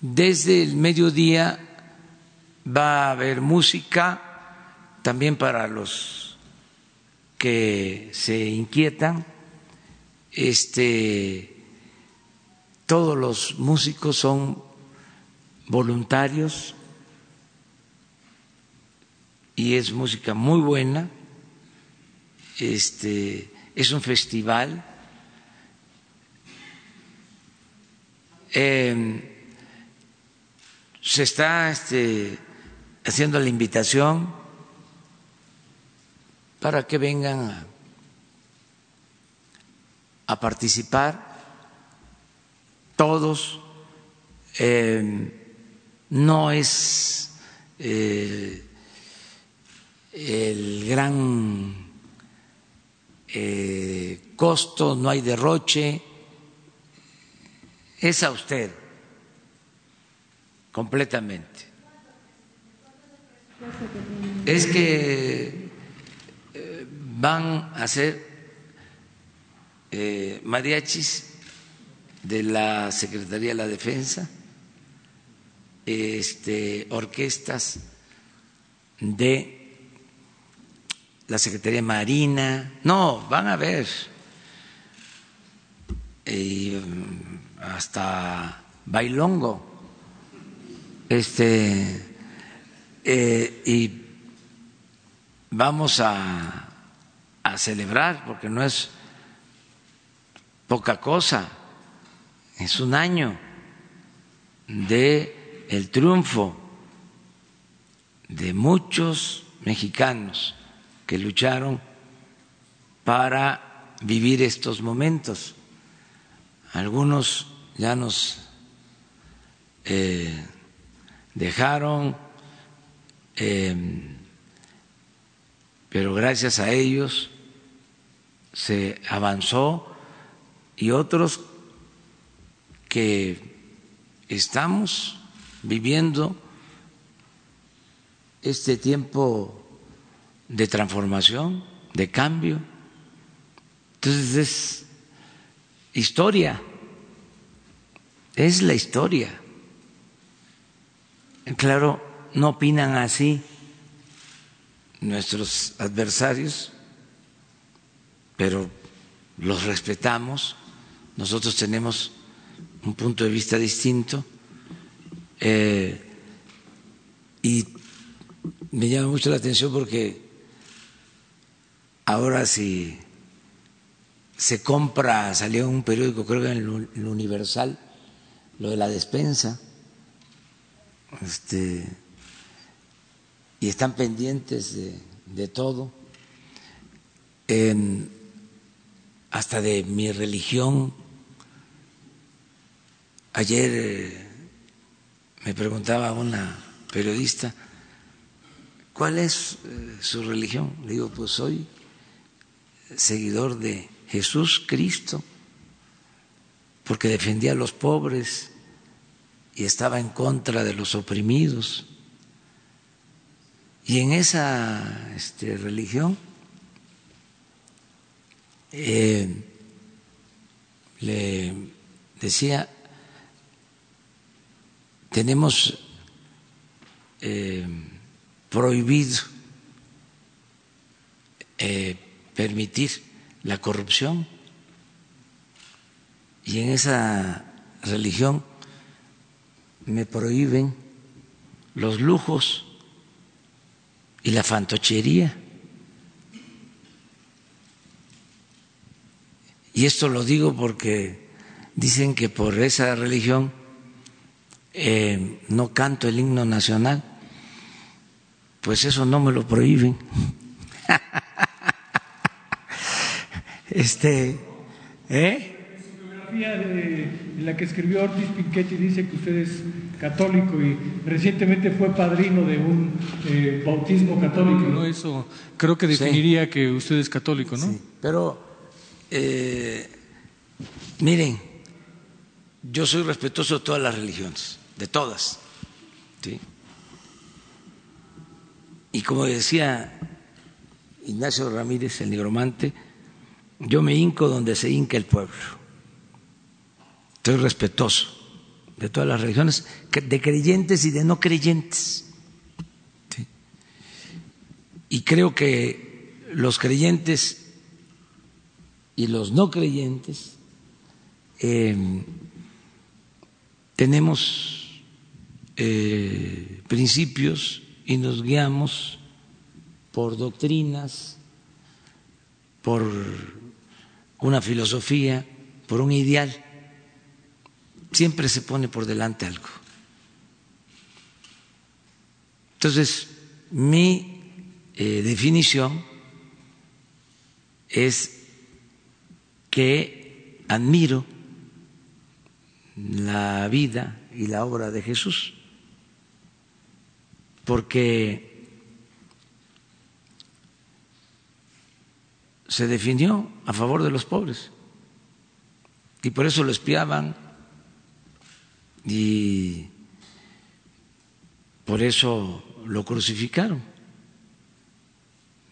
Desde el mediodía va a haber música también para los que se inquietan. Este, todos los músicos son voluntarios y es música muy buena. Este, es un festival. Eh, se está este, haciendo la invitación para que vengan a, participar todos. Eh, no es eh, el gran eh, costo, no hay derroche, es a usted completamente. Es que van a ser eh, mariachis de la Secretaría de la Defensa, este, orquestas de la Secretaría Marina, no, van a ver, mm, hasta bailongo, este, eh, y vamos a, celebrar, porque no es poca cosa, es un año de el triunfo de muchos mexicanos que lucharon para vivir estos momentos. Algunos ya nos eh, dejaron, eh, pero gracias a ellos se avanzó y otros que estamos viviendo este tiempo de transformación, de cambio. Entonces es historia, es la historia. Claro, no opinan así nuestros adversarios, pero los respetamos, nosotros tenemos un punto de vista distinto. Eh, y me llama mucho la atención porque Ahora si se compra, salió un periódico, creo que en el Universal, lo de la despensa, este, y están pendientes de, todo, hasta de mi religión. Ayer eh, me preguntaba una periodista, ¿cuál es eh, su religión? Le digo, pues soy seguidor de Jesús Cristo, porque defendía a los pobres y estaba en contra de los oprimidos. Y en esa este, religión eh, le decía, tenemos eh, prohibido eh, permitir la corrupción. Y en esa religión me prohíben los lujos y la fantochería. Y esto lo digo porque dicen que por esa religión eh, no canto el himno nacional. Pues eso no me lo prohíben. este, ¿eh? en la que escribió Ortiz Pinchetti dice que usted es católico y recientemente fue padrino de un eh, bautismo católico, ¿no? Eso creo que definiría que usted es católico, ¿no? Sí, pero eh, miren, yo soy respetuoso de todas las religiones, de todas, ¿sí? Y como decía Ignacio Ramírez, el nigromante, yo me hinco donde se hinca el pueblo soy respetuoso de todas las religiones, de creyentes y de no creyentes. Y creo que los creyentes y los no creyentes em, tenemos eh, principios y nos guiamos por doctrinas, por una filosofía, por un ideal siempre se pone por delante algo. Entonces, mi eh, definición es que admiro la vida y la obra de Jesús, porque se definió a favor de los pobres y por eso lo espiaban y por eso lo crucificaron.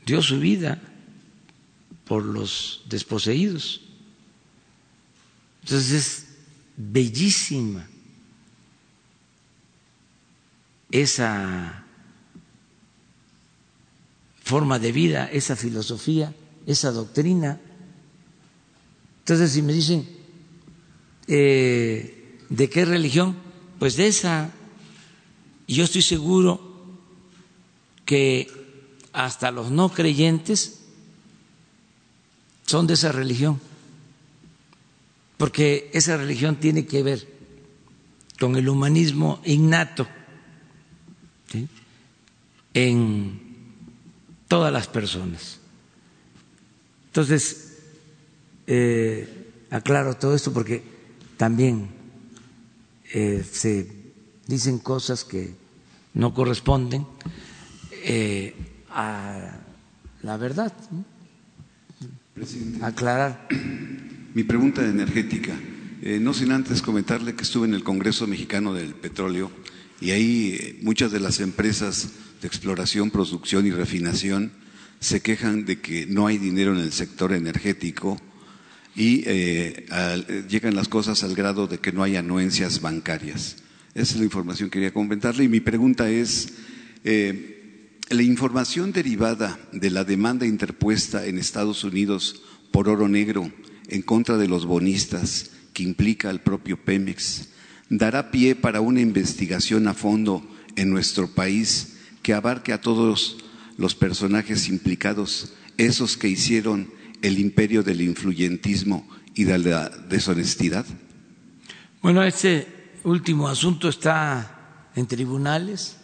Dio su vida por los desposeídos. Entonces es bellísima esa forma de vida, esa filosofía, esa doctrina. Entonces, si me dicen, eh, ¿De qué religión? Pues de esa. Yo estoy seguro que hasta los no creyentes son de esa religión, porque esa religión tiene que ver con el humanismo innato en todas las personas. Entonces, eh, aclaro todo esto porque también eh, se dicen cosas que no corresponden eh, a la verdad. Aclarar. Mi pregunta energética. Eh, no sin antes comentarle que estuve en el Congreso Mexicano del Petróleo y ahí muchas de las empresas de exploración, producción y refinación se quejan de que no hay dinero en el sector energético y eh, llegan las cosas al grado de que no hay anuencias bancarias. Esa es la información que quería comentarle. Y mi pregunta es, eh, la información derivada de la demanda interpuesta en Estados Unidos por oro negro en contra de los bonistas que implica al propio Pemex, dará pie para una investigación a fondo en nuestro país que abarque a todos los personajes implicados, esos que hicieron el imperio del influyentismo y de la deshonestidad? Bueno, este último asunto está en tribunales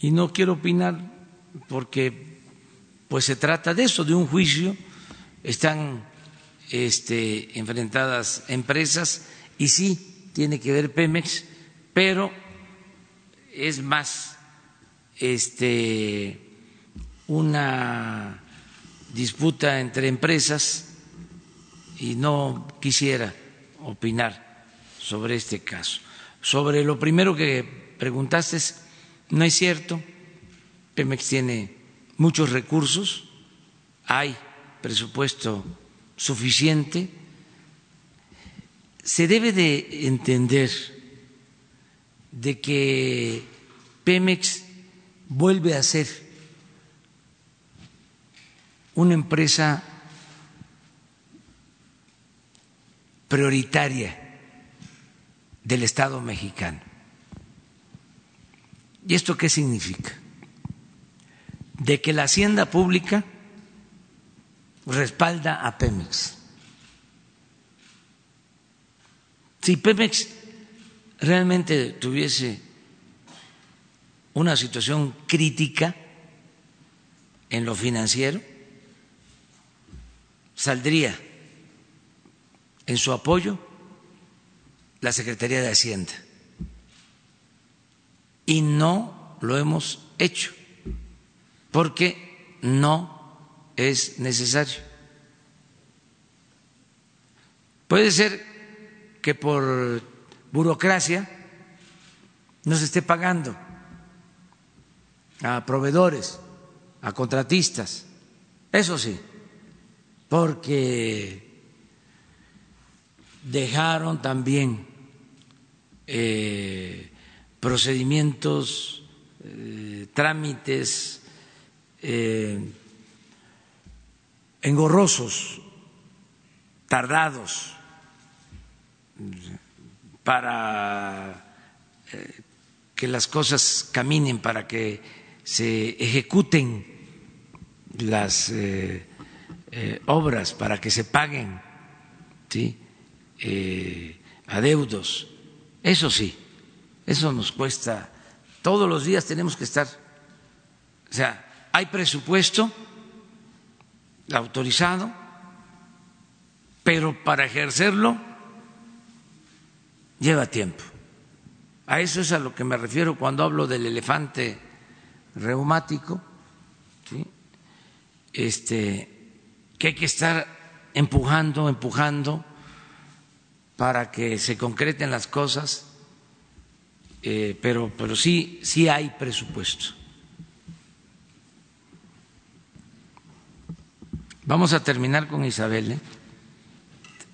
y no quiero opinar porque pues se trata de eso, de un juicio, están este, enfrentadas empresas y sí tiene que ver Pemex, pero es más este, una disputa entre empresas y no quisiera opinar sobre este caso. Sobre lo primero que preguntaste, no es cierto, Pemex tiene muchos recursos, hay presupuesto suficiente, se debe de entender de que Pemex vuelve a ser una empresa prioritaria del Estado mexicano. ¿Y esto qué significa? De que la hacienda pública respalda a Pemex. Si Pemex realmente tuviese una situación crítica en lo financiero, saldría en su apoyo la Secretaría de Hacienda. Y no lo hemos hecho, porque no es necesario. Puede ser que por burocracia no se esté pagando a proveedores, a contratistas, eso sí, porque dejaron también eh, procedimientos, eh, trámites eh, engorrosos, tardados para que las cosas caminen, para que se ejecuten las obras, para que se paguen ¿sí? adeudos. Eso sí, eso nos cuesta. Todos los días tenemos que estar. O sea, hay presupuesto autorizado, pero para ejercerlo lleva tiempo. A eso es a lo que me refiero cuando hablo del elefante reumático, este, que hay que estar empujando, empujando para que se concreten las cosas, eh, pero, pero sí, sí hay presupuesto. Vamos a terminar con Isabel. ¿eh?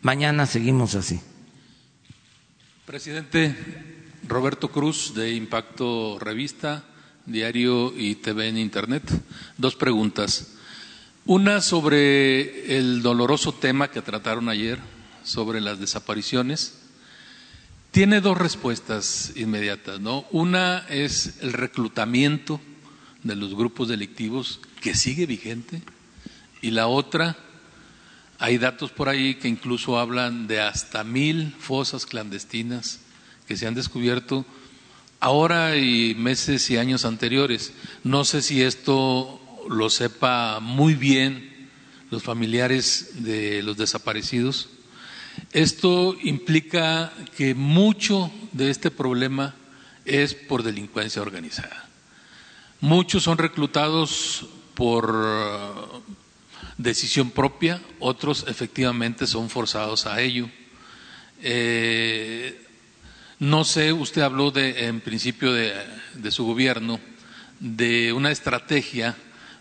Mañana seguimos así. Presidente Roberto Cruz de Impacto Revista, Diario y TV en Internet. Dos preguntas. Una sobre el doloroso tema que trataron ayer, sobre las desapariciones. Tiene dos respuestas inmediatas, ¿no? Una es el reclutamiento de los grupos delictivos que sigue vigente y la otra, hay datos por ahí que incluso hablan de hasta mil fosas clandestinas que se han descubierto ahora y meses y años anteriores. No sé si esto lo sepa muy bien los familiares de los desaparecidos. Esto implica que mucho de este problema es por delincuencia organizada. Muchos son reclutados por decisión propia, otros efectivamente son forzados a ello. Eh, no sé, usted habló de, en principio de, su gobierno de una estrategia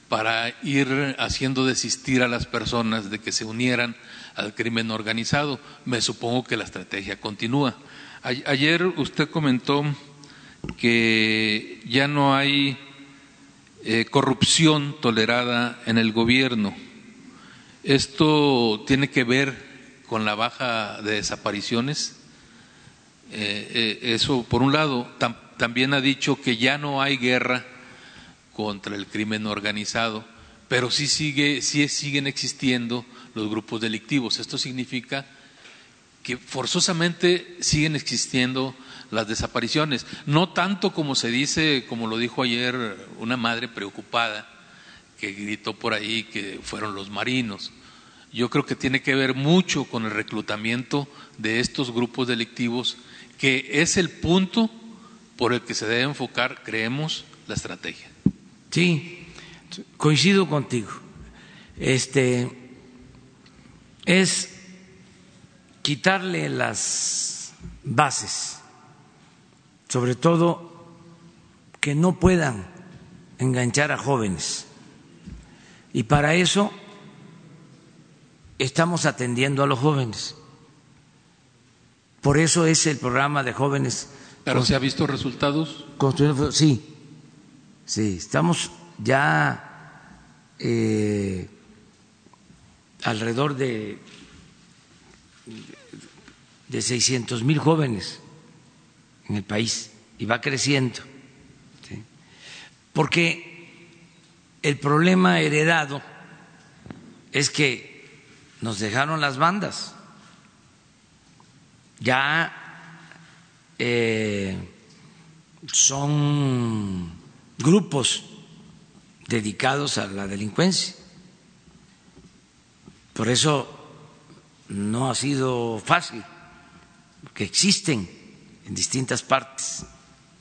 para ir haciendo desistir a las personas de que se unieran al crimen organizado. Me supongo que la estrategia continúa. Ayer usted comentó que ya no hay eh, corrupción tolerada en el gobierno. Esto tiene que ver con la baja de desapariciones. Eh, eh, eso, por un lado, también ha dicho que ya no hay guerra contra el crimen organizado, pero sí, sigue, sí siguen existiendo los grupos delictivos. Esto significa que forzosamente siguen existiendo las desapariciones, no tanto como se dice, como lo dijo ayer una madre preocupada que gritó por ahí que fueron los marinos. Yo creo que tiene que ver mucho con el reclutamiento de estos grupos delictivos, que es el punto por el que se debe enfocar, creemos, la estrategia. Sí, coincido contigo. Este es quitarle las bases, sobre todo que no puedan enganchar a jóvenes. Y para eso estamos atendiendo a los jóvenes. Por eso es el programa de jóvenes. ¿Pero se ha visto resultados? Sí, sí, estamos ya eh, alrededor de, de 600 mil jóvenes en el país y va creciendo. ¿sí? porque el problema heredado es que nos dejaron las bandas. Ya eh, son grupos dedicados a la delincuencia. Por eso no ha sido fácil, porque existen en distintas partes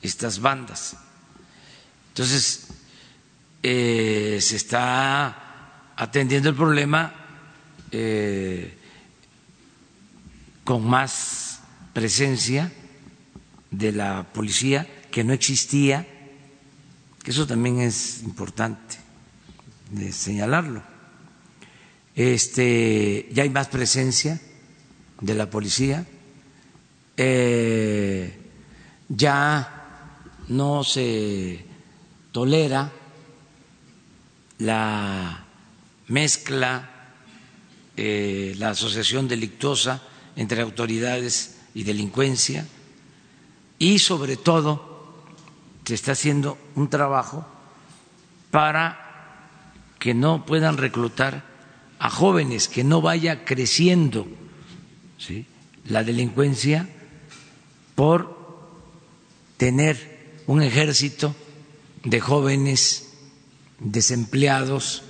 estas bandas. Entonces, eh, se está atendiendo el problema eh, con más presencia de la policía que no existía, que eso también es importante señalarlo. Este, ya hay más presencia de la policía, eh, ya no se tolera la mezcla, eh, la asociación delictuosa entre autoridades y delincuencia y sobre todo se está haciendo un trabajo para que no puedan reclutar a jóvenes, que no vaya creciendo la delincuencia por tener un ejército de jóvenes desempleados,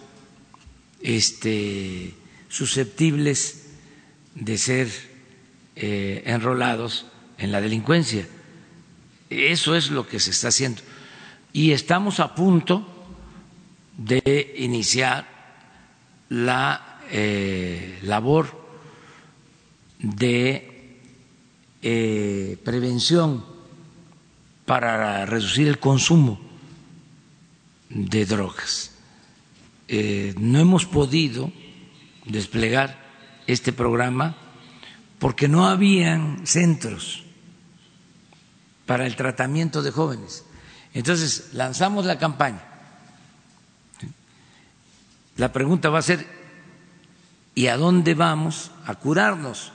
este, susceptibles de ser eh, enrolados en la delincuencia. Eso es lo que se está haciendo. Y estamos a punto de iniciar la eh, labor de eh, prevención para reducir el consumo de drogas. Eh, no hemos podido desplegar este programa porque no habían centros para el tratamiento de jóvenes. Entonces, lanzamos la campaña. La pregunta va a ser, ¿y a dónde vamos a curarnos?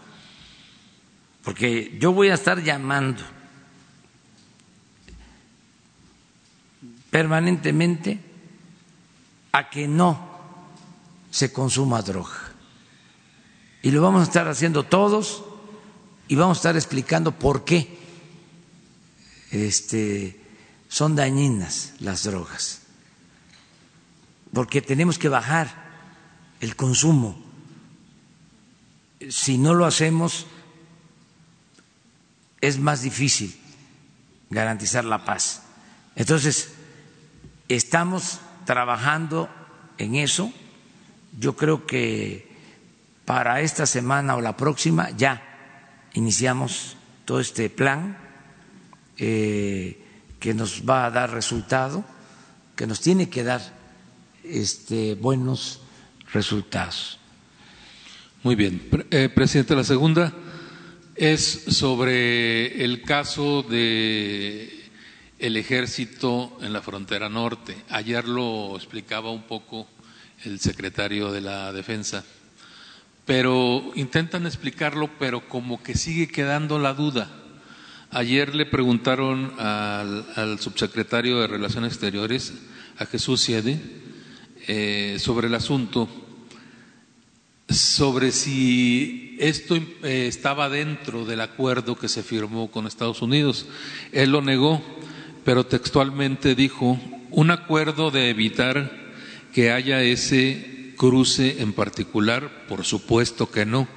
Porque yo voy a estar llamando permanentemente a que no se consuma droga. Y lo vamos a estar haciendo todos y vamos a estar explicando por qué este, son dañinas las drogas, porque tenemos que bajar el consumo. Si no lo hacemos, es más difícil garantizar la paz. Entonces, estamos trabajando en eso. Yo creo que para esta semana o la próxima ya iniciamos todo este plan eh, que nos va a dar resultado, que nos tiene que dar este, buenos resultados. Muy bien. Eh, presidente, la segunda es sobre el caso de el ejército en la frontera norte. Ayer lo explicaba un poco el secretario de la Defensa, pero intentan explicarlo, pero como que sigue quedando la duda Ayer le preguntaron al, subsecretario de Relaciones Exteriores, a Jesús Siede, eh, sobre el asunto, sobre si esto eh, estaba dentro del acuerdo que se firmó con Estados Unidos. Él lo negó, pero textualmente dijo, un acuerdo de evitar que haya ese cruce en particular, por supuesto que no,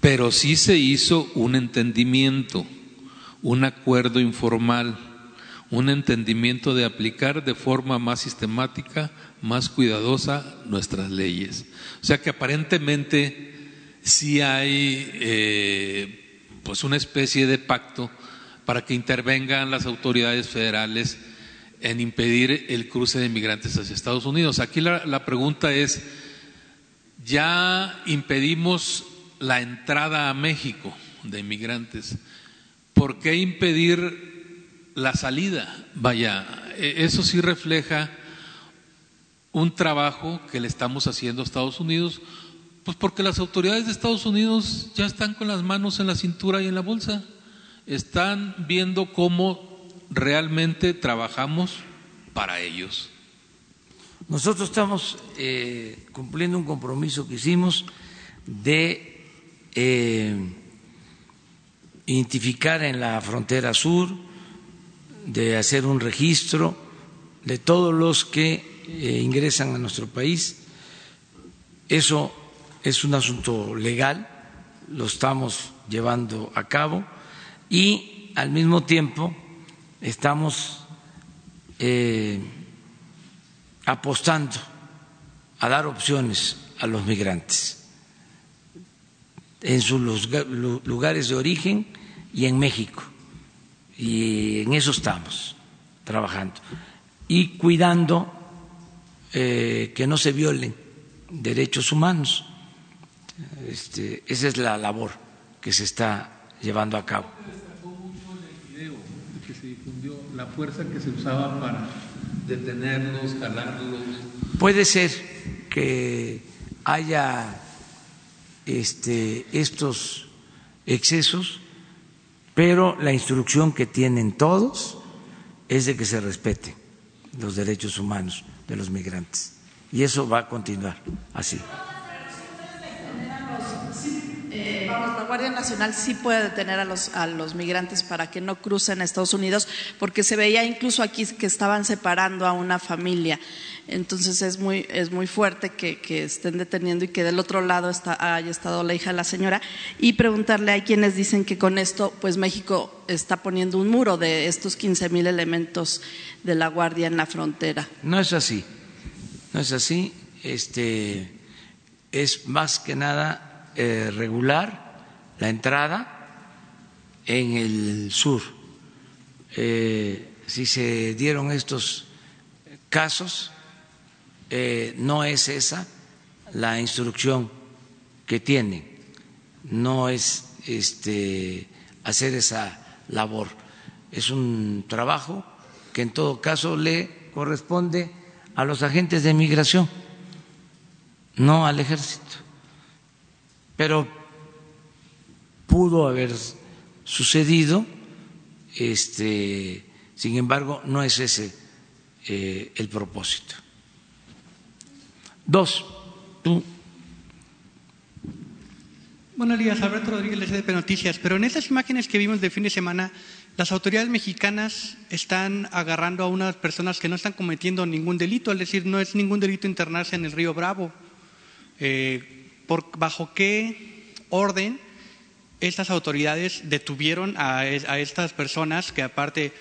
pero sí se hizo un entendimiento un acuerdo informal, un entendimiento de aplicar de forma más sistemática, más cuidadosa nuestras leyes. O sea que aparentemente sí hay eh, pues una especie de pacto para que intervengan las autoridades federales en impedir el cruce de inmigrantes hacia Estados Unidos. Aquí la, pregunta es, ya impedimos la entrada a México de inmigrantes, ¿por qué impedir la salida? Vaya, e, eso sí refleja un trabajo que le estamos haciendo a Estados Unidos, pues porque las autoridades de Estados Unidos ya están con las manos en la cintura y en la bolsa, están viendo cómo realmente trabajamos para ellos? Nosotros estamos eh, cumpliendo un compromiso que hicimos de eh, identificar en la frontera sur, de hacer un registro de todos los que eh, ingresan a nuestro país. Eso es un asunto legal, lo estamos llevando a cabo y al mismo tiempo estamos eh, apostando a dar opciones a los migrantes en sus lugares de origen y en México. Y en eso estamos trabajando. Y cuidando eh, que no se violen derechos humanos. Este, esa es la labor que se está llevando a cabo. La fuerza que se usaba para detenerlos, jalarlos. Puede ser que haya este, estos excesos, pero la instrucción que tienen todos es de que se respeten los derechos humanos de los migrantes. Y eso va a continuar así. Eh, vamos, la Guardia Nacional sí puede detener a los, a los migrantes para que no crucen a Estados Unidos, porque se veía incluso aquí que estaban separando a una familia. Entonces es muy, es muy fuerte que, que estén deteniendo y que del otro lado está, haya estado la hija de la señora. Y preguntarle, hay quienes dicen que con esto, pues México está poniendo un muro de estos 15 mil elementos de la Guardia en la frontera. No es así, no es así. Este, es más que nada eh, regular la entrada en el sur. Eh, si se dieron estos casos, eh, no es esa la instrucción que tienen, no es este, hacer esa labor, es un trabajo que en todo caso le corresponde a los agentes de migración, no al ejército pero pudo haber sucedido, este, sin embargo, no es ese eh, el propósito. Dos, tú. Buenos días, Alberto Rodríguez de Noticias. Pero en estas imágenes que vimos de fin de semana, las autoridades mexicanas están agarrando a unas personas que no están cometiendo ningún delito, es decir, no es ningún delito internarse en el río Bravo. Eh, bajo qué orden estas autoridades detuvieron a, estas personas que aparte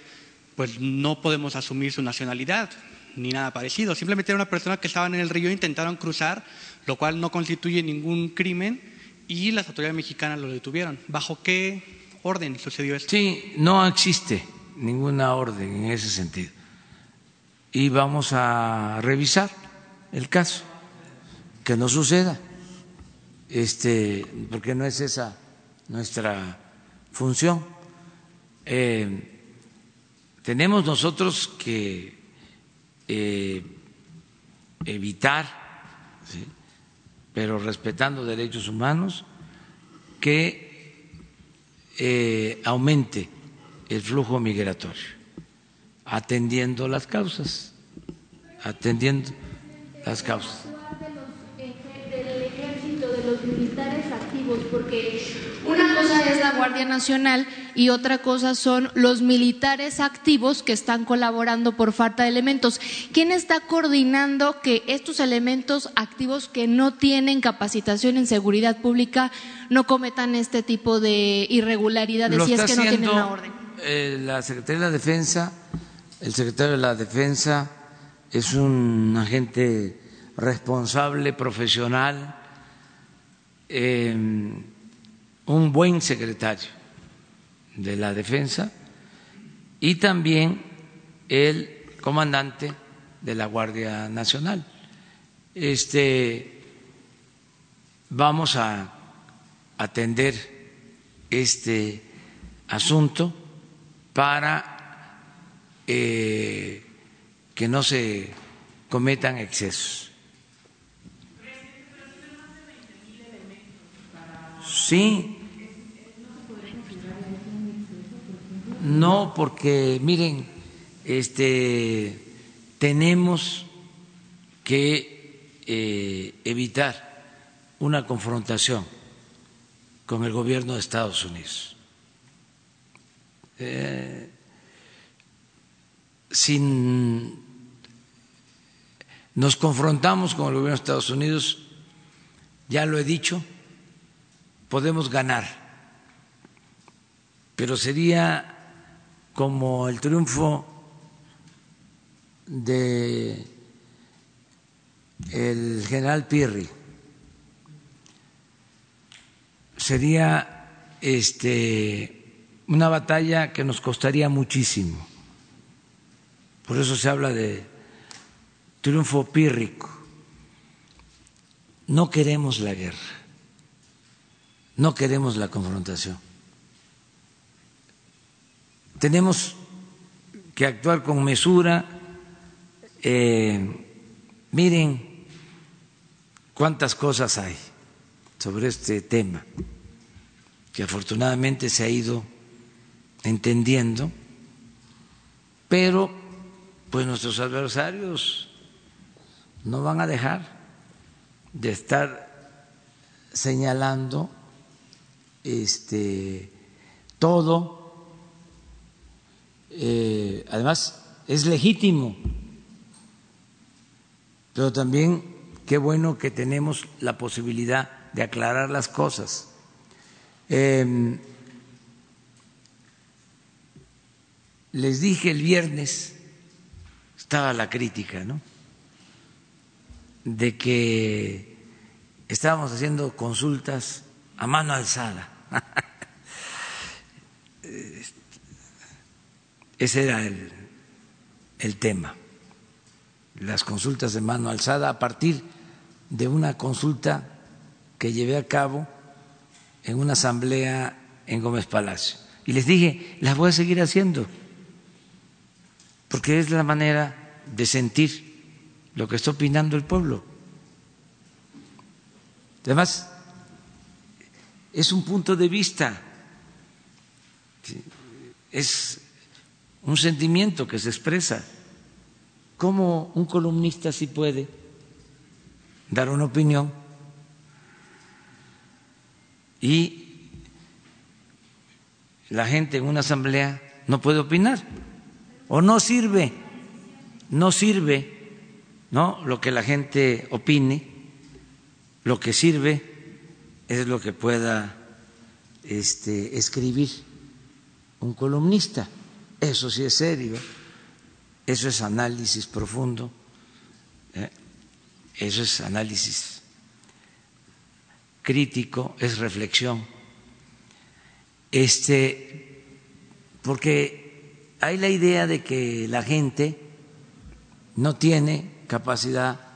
pues no podemos asumir su nacionalidad ni nada parecido. Simplemente era una persona que estaban en el río e intentaron cruzar, lo cual no constituye ningún crimen y las autoridades mexicanas lo detuvieron. ¿Bajo qué orden sucedió esto? Sí, no existe ninguna orden en ese sentido. Y vamos a revisar el caso, que no suceda este, porque no es esa nuestra función. Eh, tenemos nosotros que eh, evitar, pero respetando derechos humanos, que eh, aumente el flujo migratorio, atendiendo las causas, atendiendo las causas los militares activos, porque una cosa es la Guardia Nacional y otra cosa son los militares activos que están colaborando por falta de elementos. ¿Quién está coordinando que estos elementos activos que no tienen capacitación en seguridad pública no cometan este tipo de irregularidades si es que no tienen la orden? Eh, la Secretaría de la Defensa, el secretario de la Defensa es un agente responsable, profesional, Em, un buen secretario de la defensa y también el comandante de la Guardia Nacional. Este vamos a atender este asunto para eh, que no se cometan excesos. Sí. No, porque miren, este tenemos que eh, evitar una confrontación con el gobierno de Estados Unidos. Eh, sin nos confrontamos con el gobierno de Estados Unidos, ya lo he dicho, podemos ganar, pero sería como el triunfo de el general Pirri. Sería este una batalla que nos costaría muchísimo. Por eso se habla de triunfo pírrico. No queremos la guerra, no queremos la confrontación. Tenemos que actuar con mesura. Eh, miren cuántas cosas hay sobre este tema que afortunadamente se ha ido entendiendo, pero pues nuestros adversarios no van a dejar de estar señalando este todo. Eh, además es legítimo. Pero también qué bueno que tenemos la posibilidad de aclarar las cosas. Em, les dije el viernes estaba la crítica no de que estábamos haciendo consultas a mano alzada. Ese era el, el, tema, las consultas de mano alzada a partir de una consulta que llevé a cabo en una asamblea en Gómez Palacio. Y les dije, las voy a seguir haciendo, porque es la manera de sentir lo que está opinando el pueblo. Además, es un punto de vista, es un sentimiento que se expresa. ¿Cómo un columnista sí puede dar una opinión y la gente en una asamblea no puede opinar? ¿O no sirve? No sirve ¿no? Lo que la gente opine, lo que sirve es lo que pueda este, escribir un columnista. Eso sí es serio, eso es análisis profundo, ¿eh? eso es análisis crítico, es reflexión. Este, porque hay la idea de que la gente no tiene capacidad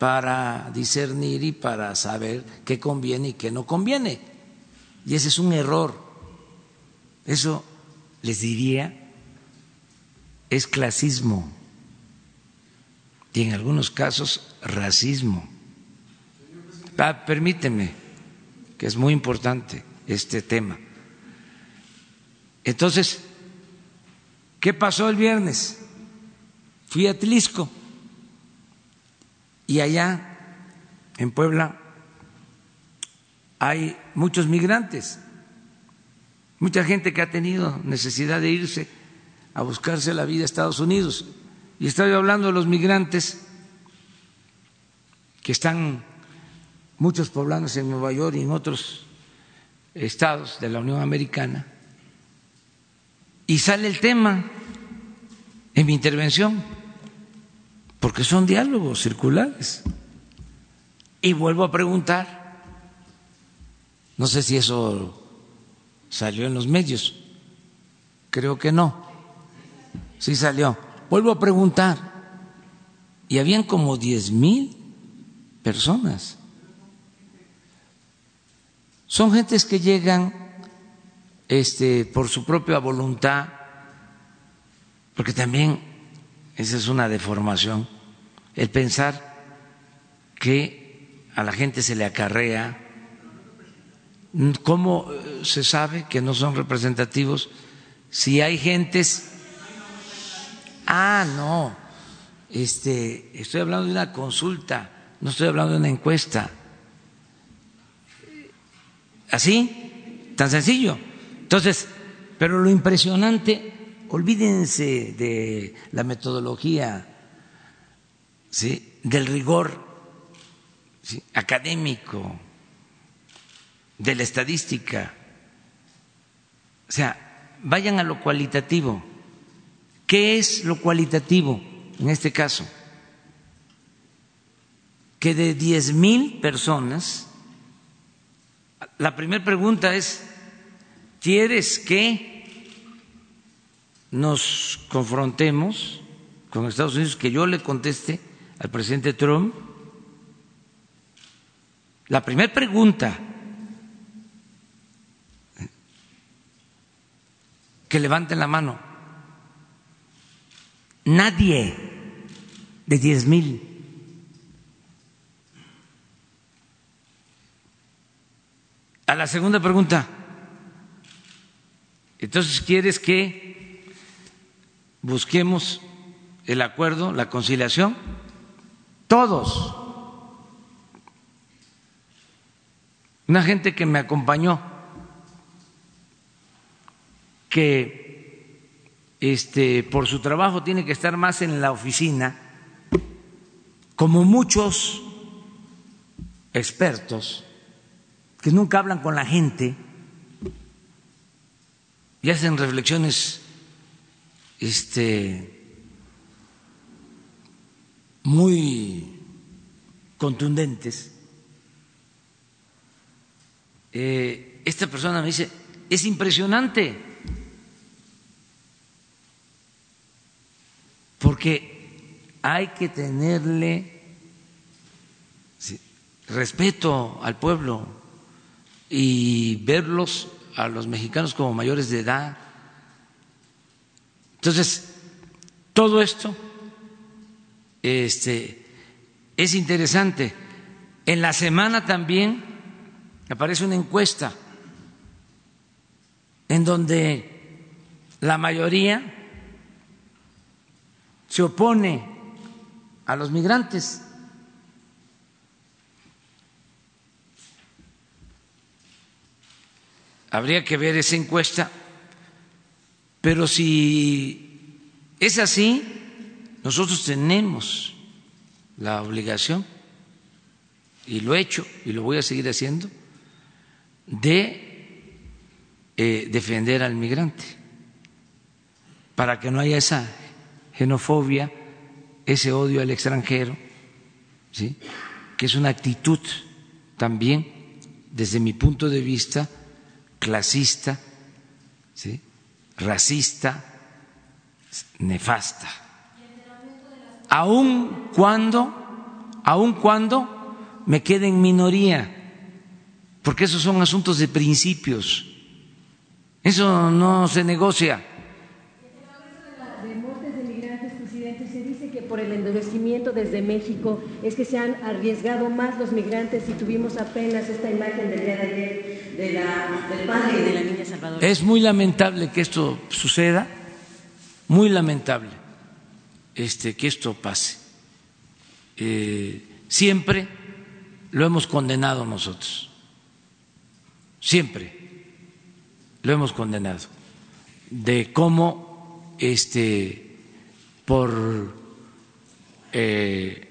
para discernir y para saber qué conviene y qué no conviene. Y ese es un error. Eso les diría es clasismo y en algunos casos racismo. Ah, permíteme, que es muy importante este tema. Entonces, ¿qué pasó el viernes? Fui a Tlisco y allá, en Puebla, hay muchos migrantes, mucha gente que ha tenido necesidad de irse a buscarse la vida a Estados Unidos. Y estoy hablando de los migrantes que están muchos poblanos en Nueva York y en otros estados de la Unión Americana. Y sale el tema en mi intervención porque son diálogos circulares. Y vuelvo a preguntar, no sé si eso salió en los medios, creo que no, sí salió. Vuelvo a preguntar, y habían como diez mil personas. Son gentes que llegan este, por su propia voluntad, porque también esa es una deformación, el pensar que a la gente se le acarrea. ¿Cómo eh, se sabe que no son representativos si hay gentes... Ah, no, este, estoy hablando de una consulta, no estoy hablando de una encuesta. Así, tan sencillo. Entonces, pero lo impresionante, olvídense de la metodología, ¿sí? del rigor académico, de la estadística. O sea, vayan a lo cualitativo. ¿Qué es lo cualitativo en este caso? Que de diez mil personas, la primera pregunta es, ¿quieres que nos confrontemos con Estados Unidos? Que yo le conteste al presidente Trump. La primera pregunta que levanten la mano Nadie de diez mil. A la segunda pregunta, entonces, ¿quieres que busquemos el acuerdo, la conciliación? Todos. Una gente que me acompañó, que este, por su trabajo tiene que estar más en la oficina, como muchos expertos que nunca hablan con la gente y hacen reflexiones este, muy contundentes. Eh, esta persona me dice, es impresionante porque hay que tenerle respeto al pueblo y verlos a los mexicanos como mayores de edad. Entonces, todo esto este, es interesante. En la semana también aparece una encuesta en donde la mayoría se opone a los migrantes. Habría que ver esa encuesta, pero si es así, nosotros tenemos la obligación, y lo he hecho y lo voy a seguir haciendo, de eh, defender al migrante, para que no haya esa xenofobia, ese odio al extranjero, ¿sí? que es una actitud también, desde mi punto de vista, clasista, ¿sí? Racista, nefasta. Aun cuando, aun cuando me quede en minoría, porque esos son asuntos de principios. Eso no se negocia. Por el endurecimiento desde México es que se han arriesgado más los migrantes y tuvimos apenas esta imagen del día de ayer de la, del padre de la niña Salvador. Es muy lamentable que esto suceda, muy lamentable este, que esto pase. Eh, siempre lo hemos condenado nosotros, siempre lo hemos condenado, de cómo este, por eh,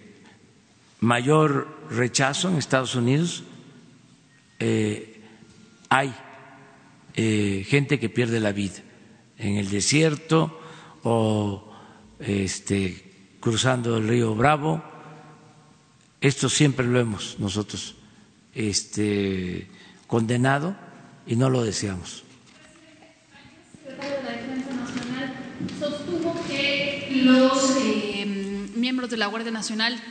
mayor rechazo en Estados Unidos, eh, hay eh, gente que pierde la vida en el desierto o este, cruzando el río Bravo. Esto siempre lo hemos nosotros este, condenado y no lo deseamos. Miembros de la Guardia Nacional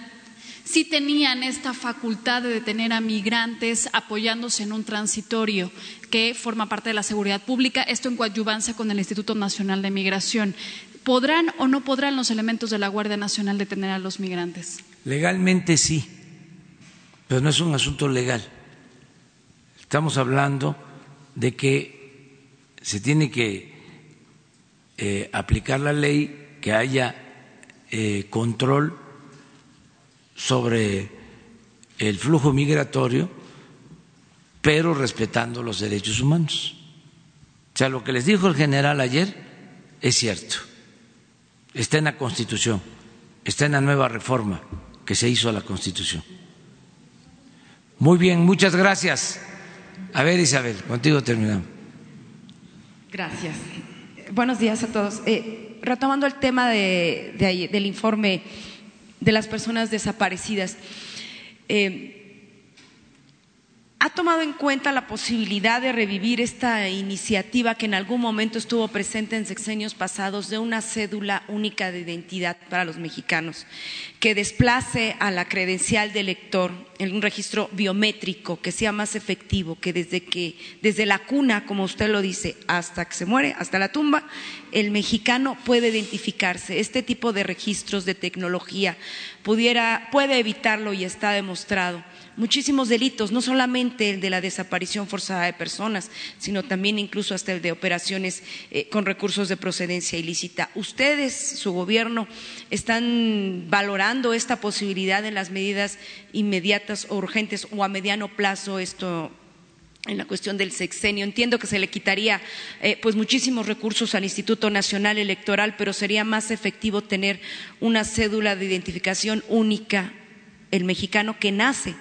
sí tenían esta facultad de detener a migrantes apoyándose en un transitorio que forma parte de la seguridad pública, esto en coadyuvancia con el Instituto Nacional de Migración. ¿Podrán o no podrán los elementos de la Guardia Nacional detener a los migrantes? Legalmente sí, pero no es un asunto legal. Estamos hablando de que se tiene que eh, aplicar la ley, que haya eh, control sobre el flujo migratorio, pero respetando los derechos humanos. O sea, lo que les dijo el general ayer es cierto. Está en la Constitución, está en la nueva reforma que se hizo a la Constitución. Muy bien, muchas gracias. A ver, Isabel, contigo terminamos. Gracias. Buenos días a todos. Eh, retomando el tema de, de, del informe de las personas desaparecidas, eh, ¿Ha tomado en cuenta la posibilidad de revivir esta iniciativa que en algún momento estuvo presente en sexenios pasados de una cédula única de identidad para los mexicanos, que desplace a la credencial del elector en un registro biométrico que sea más efectivo, que desde que desde la cuna, como usted lo dice, hasta que se muere, hasta la tumba, el mexicano puede identificarse. Este tipo de registros de tecnología pudiera puede evitarlo y está demostrado muchísimos delitos, no solamente el de la desaparición forzada de personas, sino también incluso hasta el de operaciones eh, con recursos de procedencia ilícita. ¿Ustedes, su gobierno, están valorando esta posibilidad en las medidas inmediatas o urgentes o a mediano plazo esto? en la cuestión del sexenio. Entiendo que se le quitaría eh, pues muchísimos recursos al Instituto Nacional Electoral, pero sería más efectivo tener una cédula de identificación única, el mexicano que nace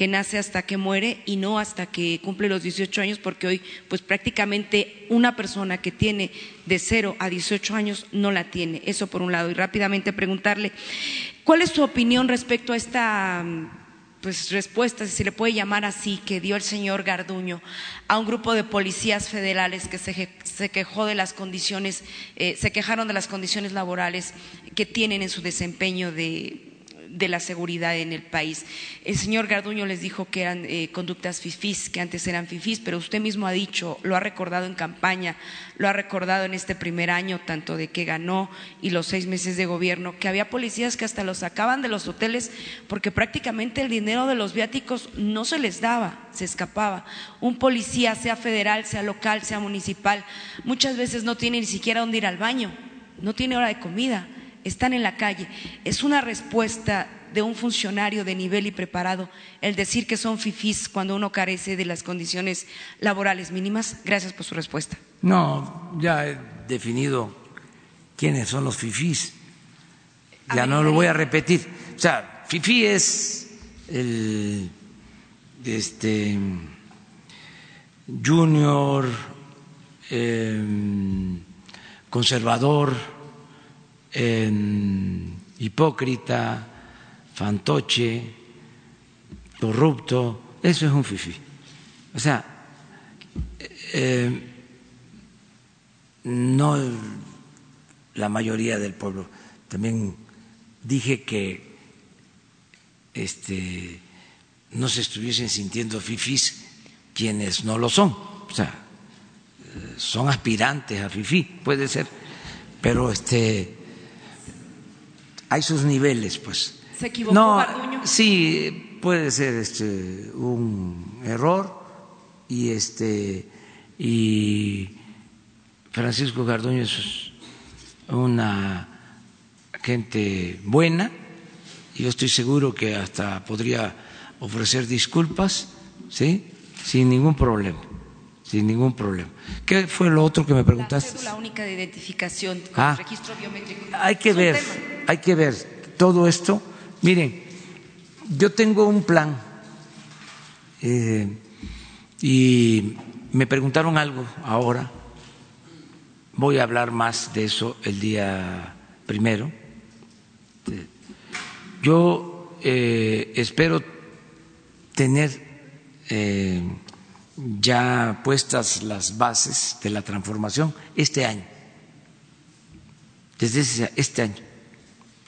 que nace hasta que muere y no hasta que cumple los 18 años, porque hoy pues prácticamente una persona que tiene de 0 a 18 años no la tiene. Eso por un lado. Y rápidamente preguntarle, ¿cuál es su opinión respecto a esta pues respuesta, si se le puede llamar así, que dio el señor Garduño a un grupo de policías federales que se, quejó de las condiciones, eh, se quejaron de las condiciones laborales que tienen en su desempeño de de la seguridad en el país. El señor Garduño les dijo que eran eh, conductas fifís, que antes eran fifís, pero usted mismo ha dicho, lo ha recordado en campaña, lo ha recordado en este primer año, tanto de que ganó y los seis meses de gobierno, que había policías que hasta los sacaban de los hoteles porque prácticamente el dinero de los viáticos no se les daba, se escapaba. Un policía, sea federal, sea local, sea municipal, muchas veces no tiene ni siquiera dónde ir al baño, no tiene hora de comida están en la calle. Es una respuesta de un funcionario de nivel y preparado el decir que son fifís cuando uno carece de las condiciones laborales mínimas? Gracias por su respuesta. No, ya he definido quiénes son los fifís. Ya no lo voy a repetir. O sea, fifí es el este junior em, conservador hipócrita, fantoche, corrupto, eso es un fifí. O sea, eh, no la mayoría del pueblo. También dije que este, no se estuviesen sintiendo fifís quienes no lo son. O sea, eh, son aspirantes a fifí, puede ser, pero este hay sus niveles, pues. ¿Se equivocó no, Sí, puede ser este un error y este y Francisco Garduño es una gente buena y yo estoy seguro que hasta podría ofrecer disculpas, ¿sí? Sin ningún problema, sin ningún problema. ¿Qué fue lo otro que me preguntaste? La única de identificación con ah, el registro biométrico. Hay que ver hay que ver todo esto. Miren, yo tengo un plan eh, y me preguntaron algo ahora. Voy a hablar más de eso el día primero. Yo eh, espero tener eh, ya puestas las bases de la transformación este año, desde este año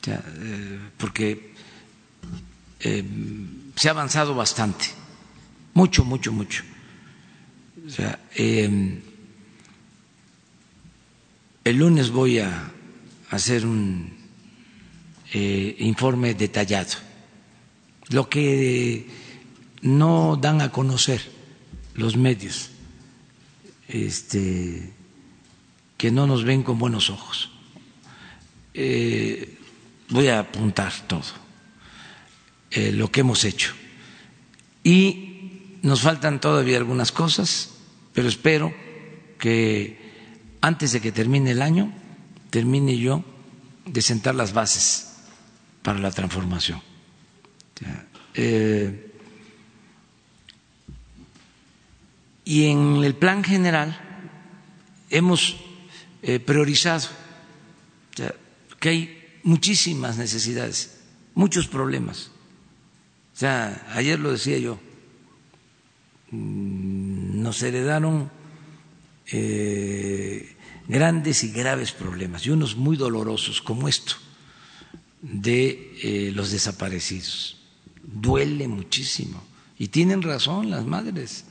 eh, porque eh, se ha avanzado bastante, mucho, mucho, mucho. Em, el lunes voy a hacer un eh, informe detallado. Lo que no dan a conocer los medios, este, que no nos ven con buenos ojos voy a apuntar todo eh, lo que hemos hecho. Y nos faltan todavía algunas cosas, pero espero que antes de que termine el año, termine yo de sentar las bases para la transformación. Eh, y en el plan general hemos eh, priorizado que hay muchísimas necesidades, muchos problemas. O sea, ayer lo decía yo, mm, nos heredaron eh, grandes y graves problemas y unos muy dolorosos como esto de eh, los desaparecidos. Duele muchísimo y tienen razón las madres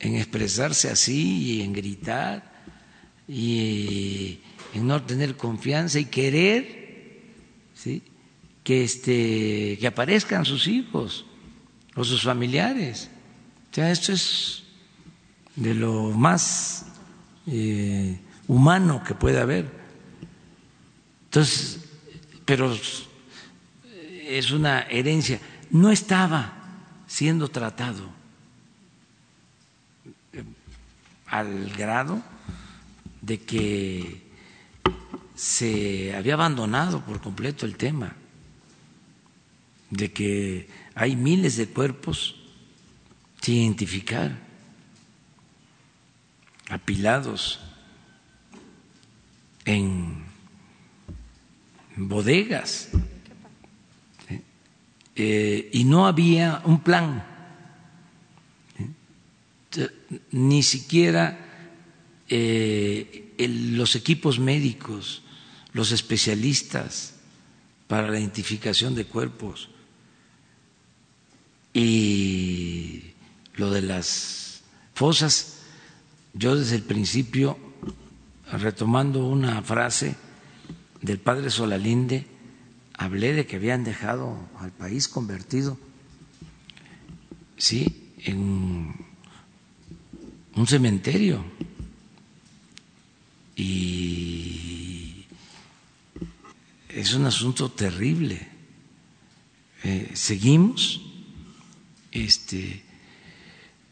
en expresarse así y en gritar y en no tener confianza y querer ¿sí? que, este, que aparezcan sus hijos o sus familiares. O sea, esto es de lo más eh, humano que puede haber. Entonces, pero es una herencia. No estaba siendo tratado al grado de que se había abandonado por completo el tema, de que hay miles de cuerpos sin identificar, apilados en bodegas, eh, y no había un plan, ni siquiera eh, los equipos médicos, los especialistas para la identificación de cuerpos y lo de las fosas, yo desde el principio, retomando una frase del padre Solalinde, hablé de que habían dejado al país convertido, sí, en un cementerio. Y es un asunto terrible. Eh, seguimos este,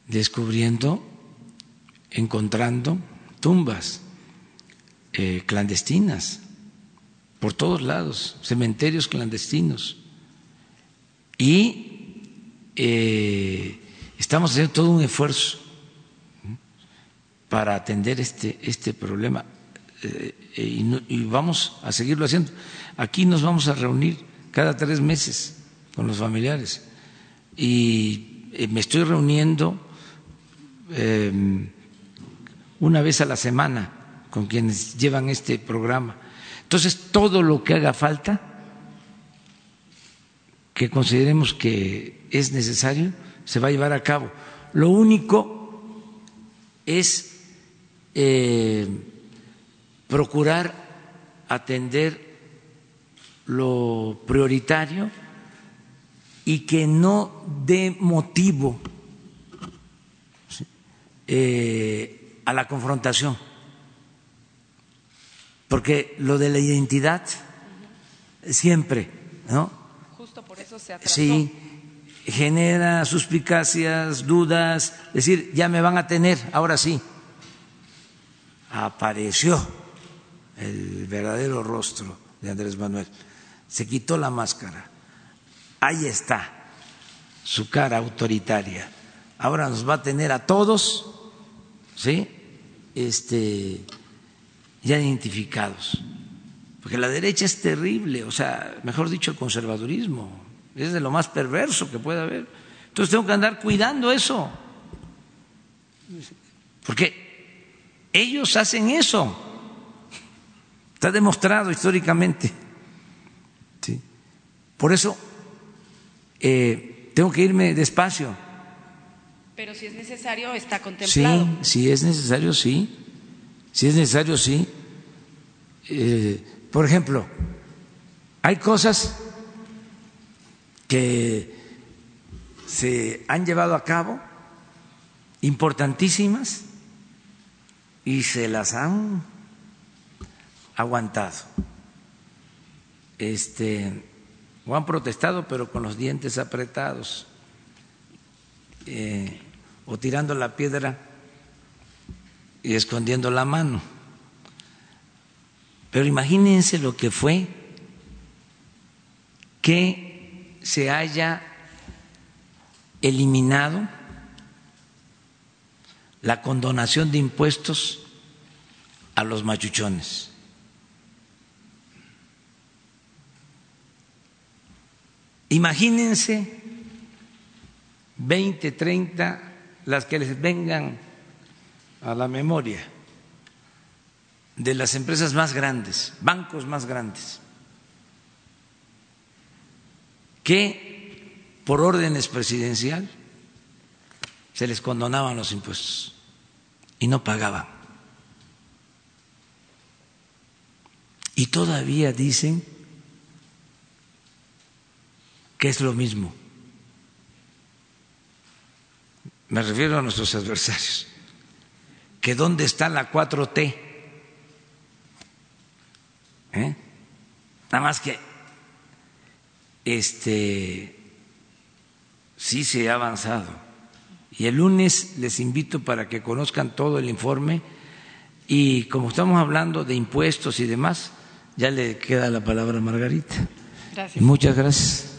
descubriendo, encontrando tumbas eh, clandestinas por todos lados, cementerios clandestinos. Y eh, estamos haciendo todo un esfuerzo para atender este, este problema. Eh, y, vamos a seguirlo haciendo. Aquí nos vamos a reunir cada tres meses con los familiares y eh, me estoy reuniendo em, una vez a la semana con quienes llevan este programa. Entonces, todo lo que haga falta, que consideremos que es necesario, se va a llevar a cabo. Lo único es eh, procurar atender lo prioritario y que no dé motivo eh, a la confrontación. Porque lo de la identidad siempre, ¿no? Justo por eso se Sí, genera suspicacias, dudas, decir, ya me van a tener, ahora sí. Apareció el verdadero rostro de Andrés Manuel. Se quitó la máscara. Ahí está su cara autoritaria. Ahora nos va a tener a todos, ¿sí? Este, ya identificados. Porque la derecha es terrible, o sea, mejor dicho, el conservadurismo es de lo más perverso que puede haber. Entonces tengo que andar cuidando eso. Porque ellos hacen eso. Está demostrado históricamente. ¿Sí? Por eso eh, tengo que irme despacio. Pero si es necesario, está contemplado. Sí, si es necesario, sí. Si es necesario, sí. Eh, por ejemplo, hay cosas que se han llevado a cabo importantísimas y se las han aguantado. este, o han protestado, pero con los dientes apretados, eh, o tirando la piedra y escondiendo la mano. Pero imagínense lo que fue que se haya eliminado la condonación de impuestos a los machuchones. Imagínense 20, 30, las que les vengan a la memoria de las empresas más grandes, bancos más grandes, que por órdenes presidencial se les condonaban los impuestos y no pagaban. Y todavía dicen que es lo mismo. Me refiero a nuestros adversarios. Que dónde está la 4T. ¿Eh? Nada más que este sí se ha avanzado y el lunes les invito para que conozcan todo el informe y como estamos hablando de impuestos y demás, ya le queda la palabra a Margarita. Gracias. Muchas gracias.